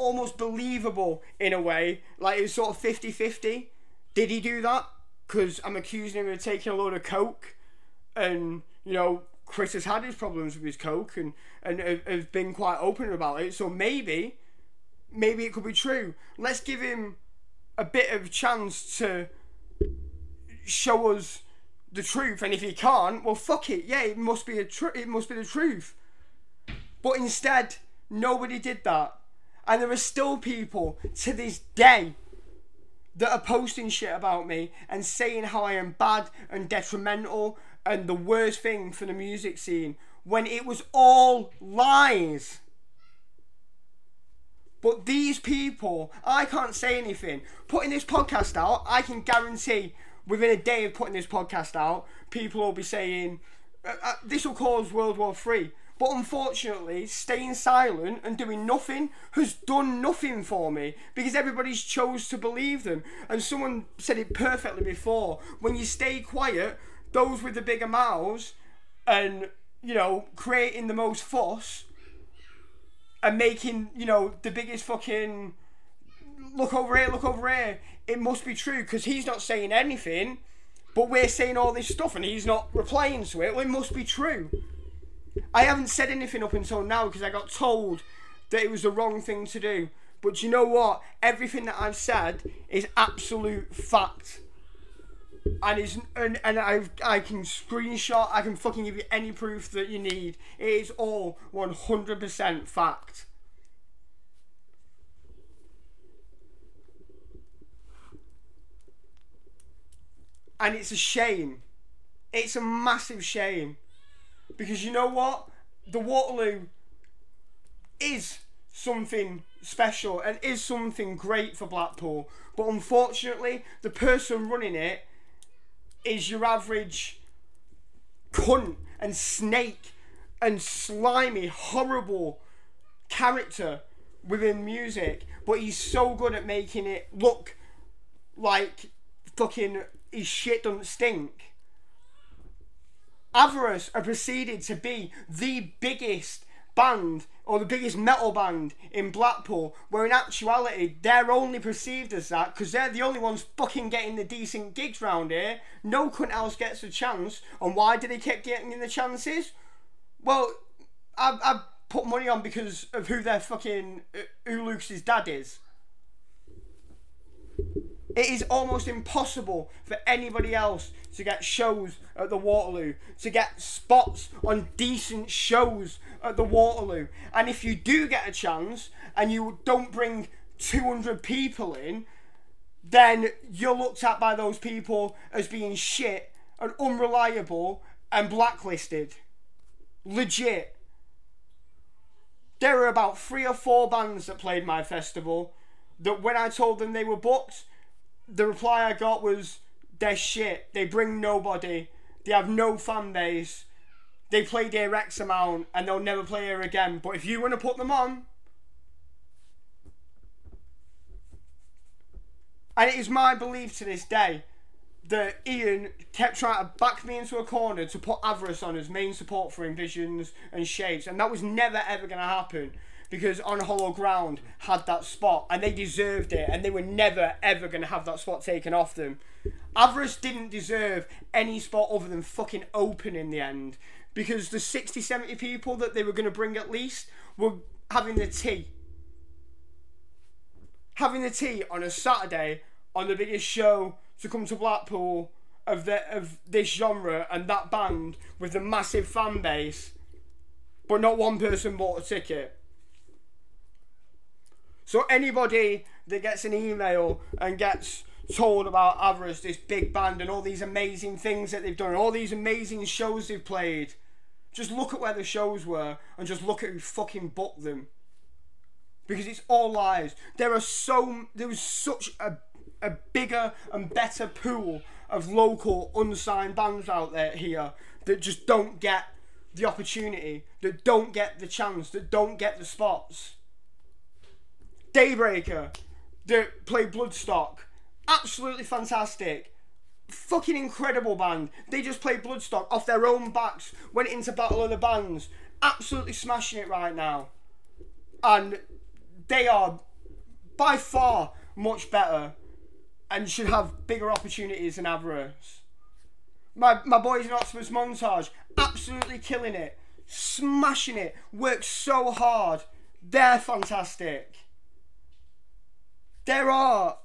Speaker 1: Almost believable in a way. Like it was sort of 50 50. Did he do that? Because I'm accusing him of taking a load of coke. And, you know, Chris has had his problems with his coke and, and uh, has been quite open about it. So maybe maybe it could be true. Let's give him a bit of chance to show us the truth. And if he can't, well, fuck it. Yeah, it must be a tr- It must be the truth. But instead, nobody did that, and there are still people to this day that are posting shit about me and saying how I am bad and detrimental and the worst thing for the music scene when it was all lies. But these people, I can't say anything. Putting this podcast out, I can guarantee within a day of putting this podcast out, people will be saying, uh, uh, this will cause World War Three. But unfortunately, staying silent and doing nothing has done nothing for me because everybody's chose to believe them. And someone said it perfectly before when you stay quiet, those with the bigger mouths and, you know, creating the most fuss and making you know the biggest fucking look over here, look over here. It must be true because he's not saying anything, but we're saying all this stuff and he's not replying to it. Well, it must be true. I haven't said anything up until now because I got told that it was the wrong thing to do. But you know what? Everything that I've said is absolute fact. And is and, and I I can screenshot, I can fucking give you any proof that you need. It is all 100% fact. And it's a shame. It's a massive shame. Because you know what? The Waterloo is something special and is something great for Blackpool. But unfortunately, the person running it is your average cunt and snake and slimy, horrible character within music. But he's so good at making it look like fucking his shit doesn't stink. Avarice are proceeded to be the biggest band or the biggest metal band in Blackpool, where in actuality they're only perceived as that because they're the only ones fucking getting the decent gigs round here. No cunt else gets a chance. And why do they keep getting the chances? Well, I, I put money on because of who their fucking uh, who Luke's dad is. It is almost impossible for anybody else to get shows at the Waterloo, to get spots on decent shows at the Waterloo. And if you do get a chance and you don't bring 200 people in, then you're looked at by those people as being shit and unreliable and blacklisted. Legit. There were about three or four bands that played my festival that when I told them they were booked, the reply I got was, they're shit. They bring nobody. They have no fan base. They play their X amount and they'll never play here again. But if you want to put them on, and it is my belief to this day that Ian kept trying to back me into a corner to put Avarice on as main support for Envisions and Shapes, and that was never ever going to happen because On Hollow Ground had that spot and they deserved it and they were never ever going to have that spot taken off them. Avarice didn't deserve any spot other than fucking open in the end because the 60 70 people that they were going to bring at least were having the tea. Having the tea on a Saturday on the biggest show to come to Blackpool of the of this genre and that band with the massive fan base, but not one person bought a ticket. So anybody that gets an email and gets told about Avarice, this big band, and all these amazing things that they've done, all these amazing shows they've played, just look at where the shows were and just look at who fucking booked them. Because it's all lies. There are so there was such a a bigger and better pool of local unsigned bands out there here that just don't get the opportunity, that don't get the chance, that don't get the spots. Daybreaker that played Bloodstock. Absolutely fantastic. Fucking incredible band. They just played Bloodstock off their own backs, went into Battle of the Bands. Absolutely smashing it right now. And they are by far much better and should have bigger opportunities than Avarice. My, my boys in Octopus Montage, absolutely killing it, smashing it, work so hard. They're fantastic there are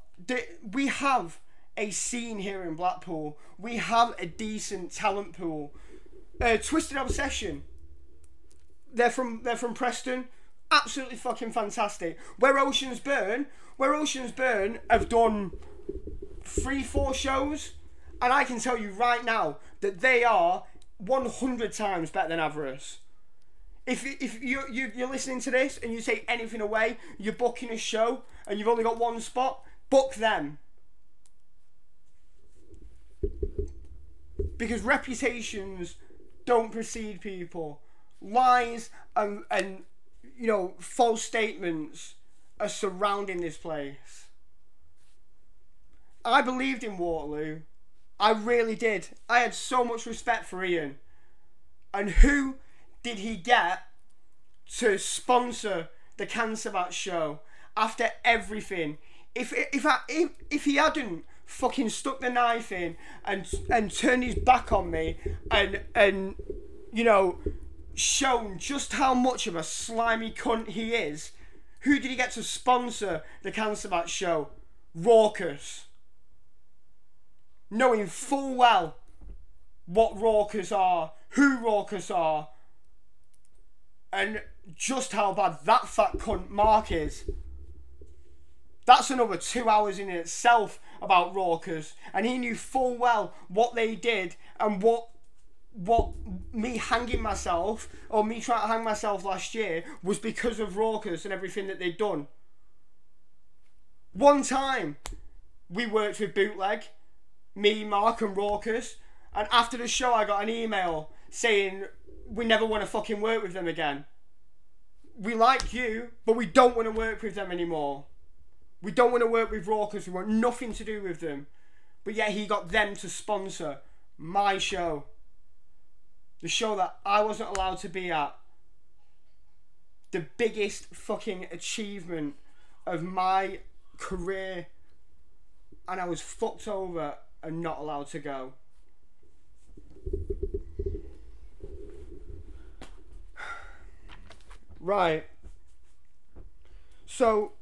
Speaker 1: we have a scene here in Blackpool. We have a decent talent pool. Uh, Twisted Obsession. They're from they're from Preston. Absolutely fucking fantastic. Where Oceans Burn, where Oceans Burn have done three, four shows, and I can tell you right now that they are 100 times better than Avarice. If, if you, you, you're listening to this and you take anything away, you're booking a show and you've only got one spot, book them. Because reputations don't precede people. Lies and, and you know, false statements are surrounding this place. I believed in Waterloo. I really did. I had so much respect for Ian. And who did he get to sponsor the Cancer Bat show after everything if if I if, if he hadn't fucking stuck the knife in and and turned his back on me and and you know shown just how much of a slimy cunt he is, who did he get to sponsor the Cancer Bat show? Raucous. Knowing full well what Raucous are, who Raucous are, and just how bad that fat cunt Mark is. That's another two hours in itself about Raucous, and he knew full well what they did and what what me hanging myself or me trying to hang myself last year was because of Raucous and everything that they'd done. One time we worked with Bootleg, me, Mark, and Raucous, and after the show I got an email saying we never want to fucking work with them again. We like you, but we don't want to work with them anymore. We don't want to work with Raw because we want nothing to do with them. But yet he got them to sponsor my show the show that I wasn't allowed to be at, the biggest fucking achievement of my career, and I was fucked over and not allowed to go. Right. So,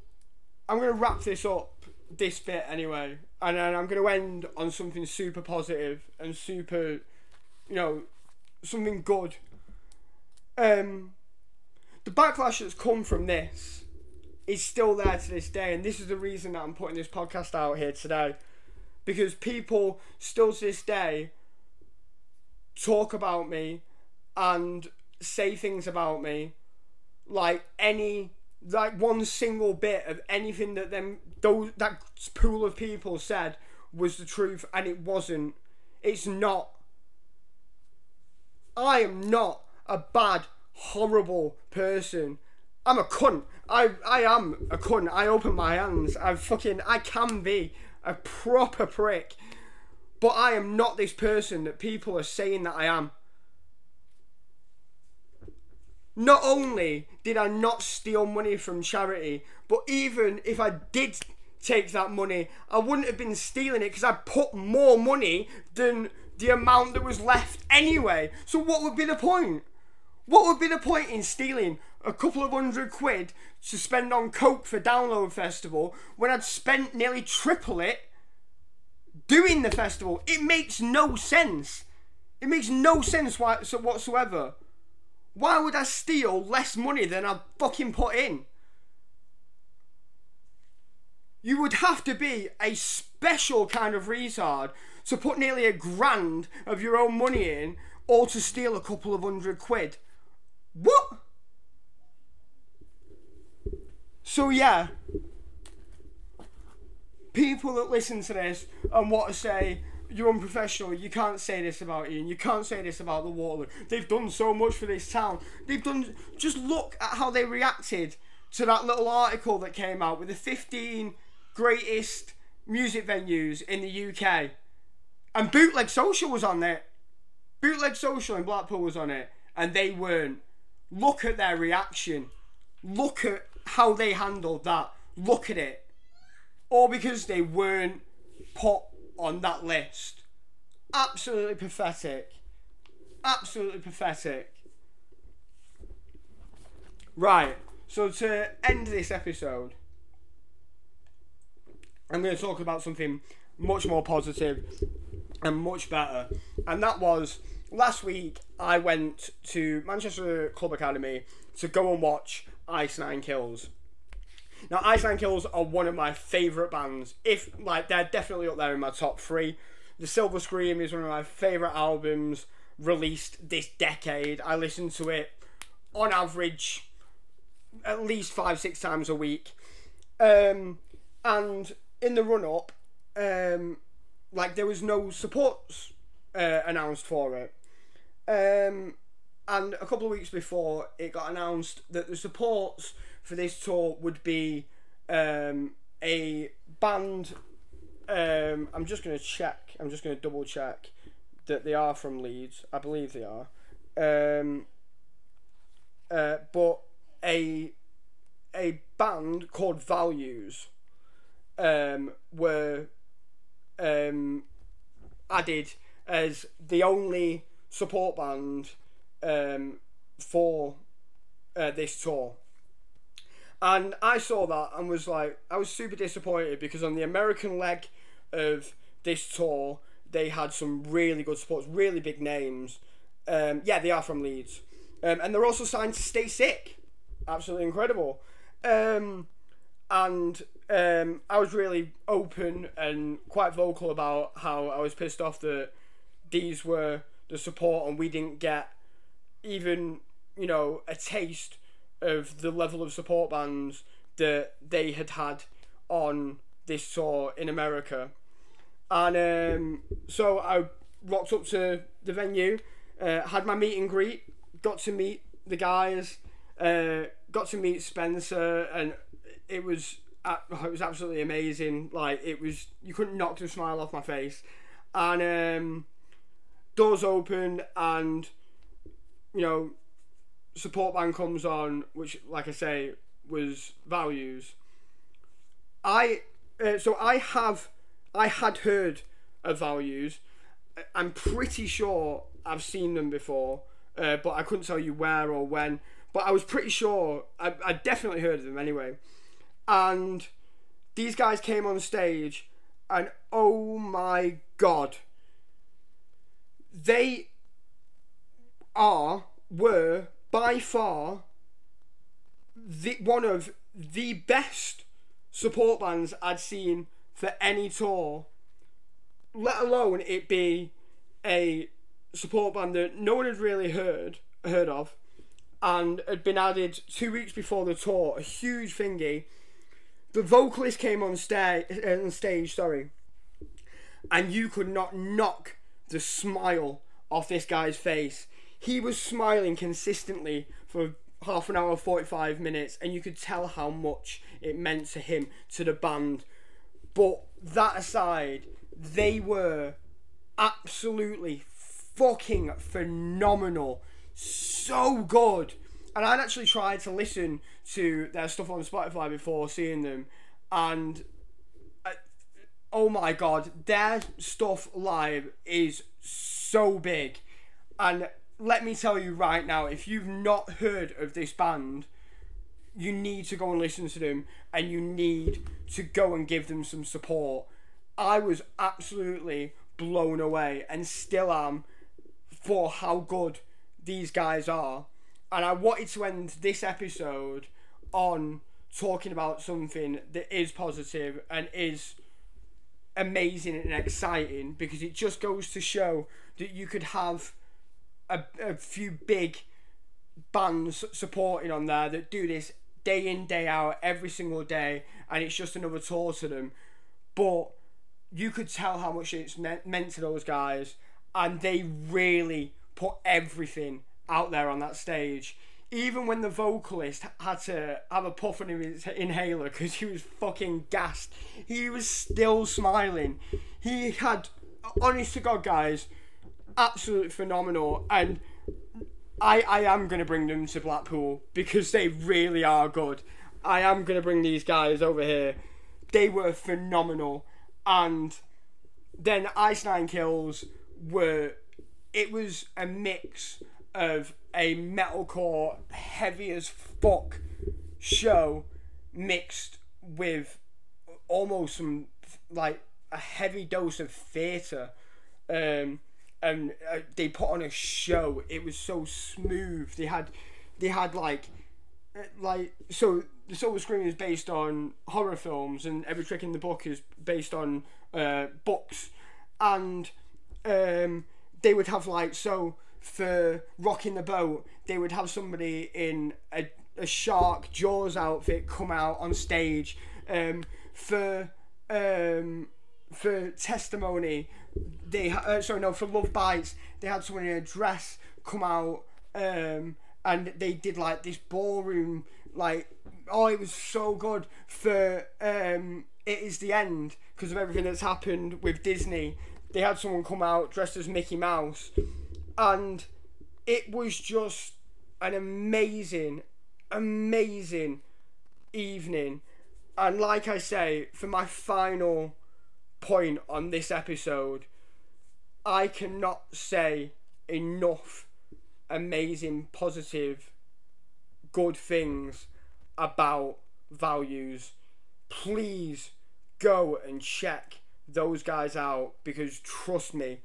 Speaker 1: I'm going to wrap this up, this bit anyway, and then I'm going to end on something super positive and super, you know, something good. Um, the backlash that's come from this is still there to this day, and this is the reason that I'm putting this podcast out here today, because people still to this day talk about me and say things about me like any like one single bit of anything that them those that pool of people said was the truth and it wasn't it's not I am not a bad, horrible person. I'm a cunt. I I am a cunt. I open my hands. I fucking I can be a proper prick. But I am not this person that people are saying that I am. Not only did I not steal money from charity, but even if I did take that money, I wouldn't have been stealing it because I put more money than the amount that was left anyway. So what would be the point? What would be the point in stealing a couple of hundred quid to spend on Coke for Download Festival when I'd spent nearly triple it doing the festival? It makes no sense. It makes no sense whatsoever. Why would I steal less money than I fucking put in? You would have to be a special kind of retard to put nearly a grand of your own money in or to steal a couple of hundred quid. What? So, yeah, people that listen to this and want to say, you're unprofessional, you can't say this about Ian, you can't say this about the Waterloo. They've done so much for this town. They've done, just look at how they reacted to that little article that came out with the 15 greatest music venues in the UK. And Bootleg Social was on it. Bootleg Social in Blackpool was on it, and they weren't. Look at their reaction. Look at how they handled that. Look at it. All because they weren't put on that list. Absolutely pathetic. Absolutely pathetic. Right, so to end this episode, I'm going to talk about something much more positive and much better. And that was last week I went to Manchester Club Academy to go and watch Ice Nine Kills. Now, Ice Nine Kills are one of my favourite bands. If, like, they're definitely up there in my top three. The Silver Scream is one of my favourite albums released this decade. I listen to it on average at least five, six times a week. Um, and in the run up, um, like there was no supports uh, announced for it. Um, and a couple of weeks before, it got announced that the supports for this tour would be um, a band. Um, I'm just going to check. I'm just going to double check that they are from Leeds. I believe they are. Um, uh, but a a band called Values um, were um, added as the only support band um, for uh, this tour. And I saw that and was like, I was super disappointed because on the American leg of this tour, they had some really good supports, really big names. Um, yeah, they are from Leeds. Um, and they're also signed to Stay Sick. Absolutely incredible. Um, and um, I was really open and quite vocal about how I was pissed off that these were the support and we didn't get even, you know, a taste of the level of support bands that they had had on this tour in America. And um, so I rocked up to the venue, uh, had my meet and greet, got to meet the guys, uh, got to meet Spencer, and it was it was absolutely amazing. Like it was, you couldn't knock the smile off my face, and um, doors open, and you know, support band comes on, which, like I say, was Values. I uh, so I have I had heard of Values. I'm pretty sure I've seen them before, uh, but I couldn't tell you where or when. But I was pretty sure I, I definitely heard of them anyway. And these guys came on stage, and oh my god, they are were by far the one of the best support bands I'd seen for any tour, let alone it be a support band that no one had really heard heard of and had been added two weeks before the tour, a huge thingy. The vocalist came on on stage, sorry, and you could not knock the smile off this guy's face. He was smiling consistently for half an hour, 45 minutes, and you could tell how much it meant to him, to the band. But that aside, they were absolutely fucking phenomenal. So good. And I'd actually tried to listen to their stuff on Spotify before seeing them, and uh, oh my god, their stuff live is so big. And let me tell you right now, if you've not heard of this band, you need to go and listen to them and you need to go and give them some support. I was absolutely blown away and still am for how good these guys are. And I wanted to end this episode on talking about something that is positive and is amazing and exciting because it just goes to show that you could have a, a few big bands supporting on there that do this day in day out every single day and it's just another tour to them. But you could tell how much it's meant, meant to those guys and they really put everything out there on that stage. Even when the vocalist had to have a puff on his inhaler because he was fucking gassed he was still smiling. He had honest to god guys absolutely phenomenal and I, I am to bring them to Blackpool because they really are good. I am to bring these guys over here. They were phenomenal. And then Ice Nine Kills were. It was a mix of a metalcore, heavy as fuck show mixed with almost some like a heavy dose of theatre. Um, and uh, they put on a show. It was so smooth. They had, they had like, uh, like so. The Silver Scream is based on horror films, and Every Trick in the Book is based on uh, books, and um, they would have like so for rocking the boat. They would have somebody in a, a shark Jaws outfit come out on stage. Um, for um, for testimony, they uh, sorry no for Love Bites they had someone in a dress come out um, and they did like this ballroom like oh it was so good for um, it is the end because of everything that's happened with Disney. They had someone come out dressed as Mickey Mouse and it was just an amazing amazing evening. And like I say, for my final point on this episode, I cannot say enough amazing, positive, good things about Values. Please go and check those guys out because trust me,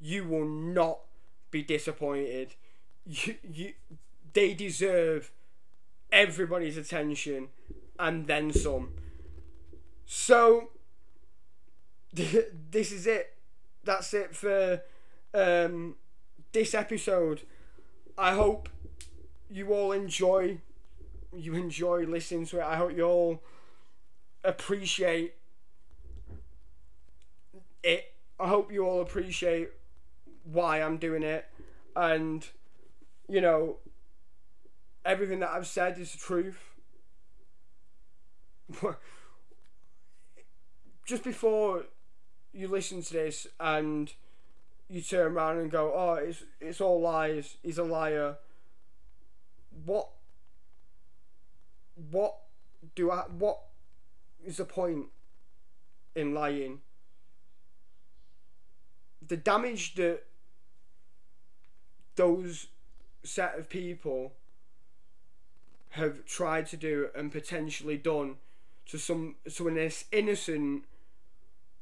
Speaker 1: you will not be disappointed. You, you, they deserve everybody's attention and then some. So, this is it. That's it for um, this episode. I hope you all enjoy you enjoy listening to it. I hope you all appreciate it. I hope you all appreciate why I'm doing it and you know everything that I've said is the truth. Just before you listen to this and you turn around and go, "Oh, it's it's all lies. He's a liar." What? What do I? What is the point in lying? The damage that those set of people have tried to do and potentially done to some someone this innocent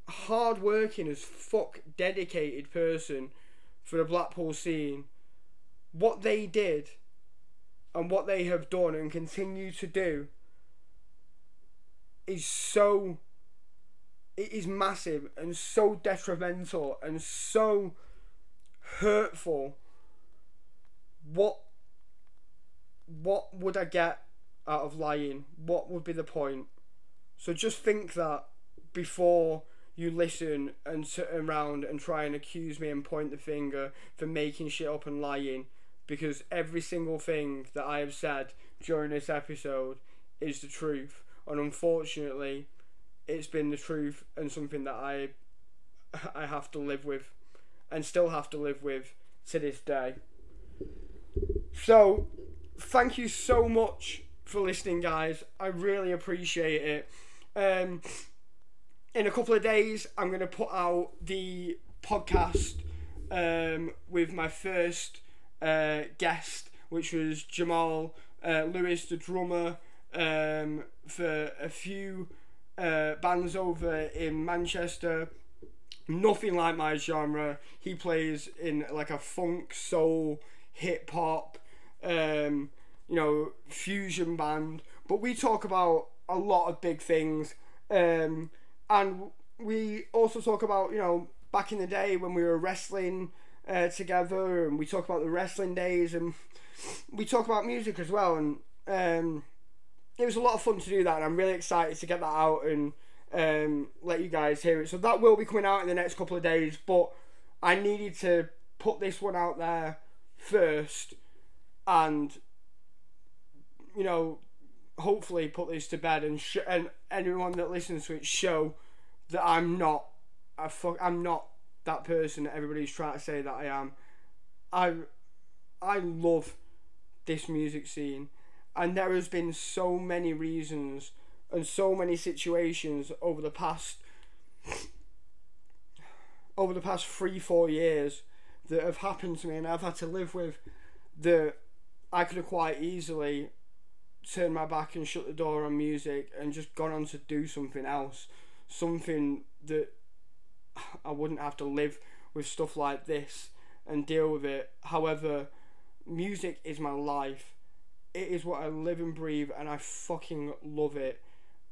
Speaker 1: hard working as fuck dedicated person for the Blackpool scene, what they did and what they have done and continue to do is so it is massive and so detrimental and so hurtful. What what would I get out of lying? What would be the point? So just think that before you listen and sit around and try and accuse me and point the finger for making shit up and lying because every single thing that I have said during this episode is the truth and unfortunately it's been the truth and something that I I have to live with and still have to live with to this day. So thank you so much for listening guys. I really appreciate it. Um in a couple of days, I'm going to put out the podcast um, with my first uh, guest, which was Jamal uh, Lewis, the drummer um, for a few uh, bands over in Manchester. Nothing like my genre. He plays in like a funk, soul, hip hop, um, you know, fusion band. But we talk about a lot of big things. Um, and we also talk about you know back in the day when we were wrestling uh, together, and we talk about the wrestling days, and we talk about music as well, and um, it was a lot of fun to do that, and I'm really excited to get that out and um, let you guys hear it. So that will be coming out in the next couple of days, but I needed to put this one out there first, and you know hopefully put this to bed and sh- and anyone that listens to it show that I'm not a fuck I'm not that person that everybody's trying to say that I am. I I love this music scene and there has been so many reasons and so many situations over the past over the past three four years that have happened to me and I've had to live with that I could have quite easily turned my back and shut the door on music and just gone on to do something else, something that I wouldn't have to live with stuff like this and deal with it. However, music is my life. It is what I live and breathe, and I fucking love it.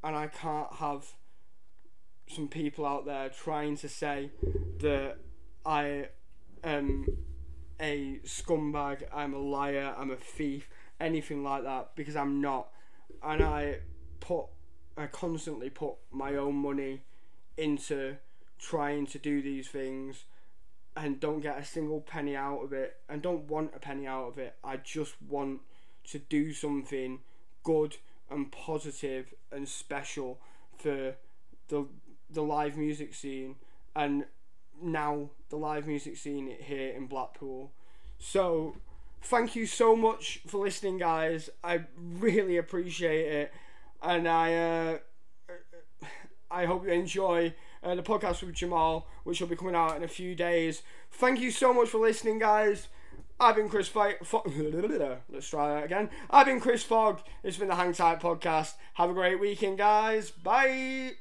Speaker 1: And I can't have some people out there trying to say that I am a scumbag, I'm a liar, I'm a thief anything like that because I'm not. And I put, I constantly put my own money into trying to do these things and don't get a single penny out of it and don't want a penny out of it. I just want to do something good and positive and special for the the live music scene and now the live music scene here in Blackpool. So thank you so much for listening, guys. I really appreciate it, and I uh, I hope you enjoy uh, the podcast with Jamal, which will be coming out in a few days. Thank you so much for listening, guys. I've been Chris Fogg. Let's try that again. I've been Chris Fogg. It's been the Hang Tight Podcast. Have a great weekend, guys. Bye.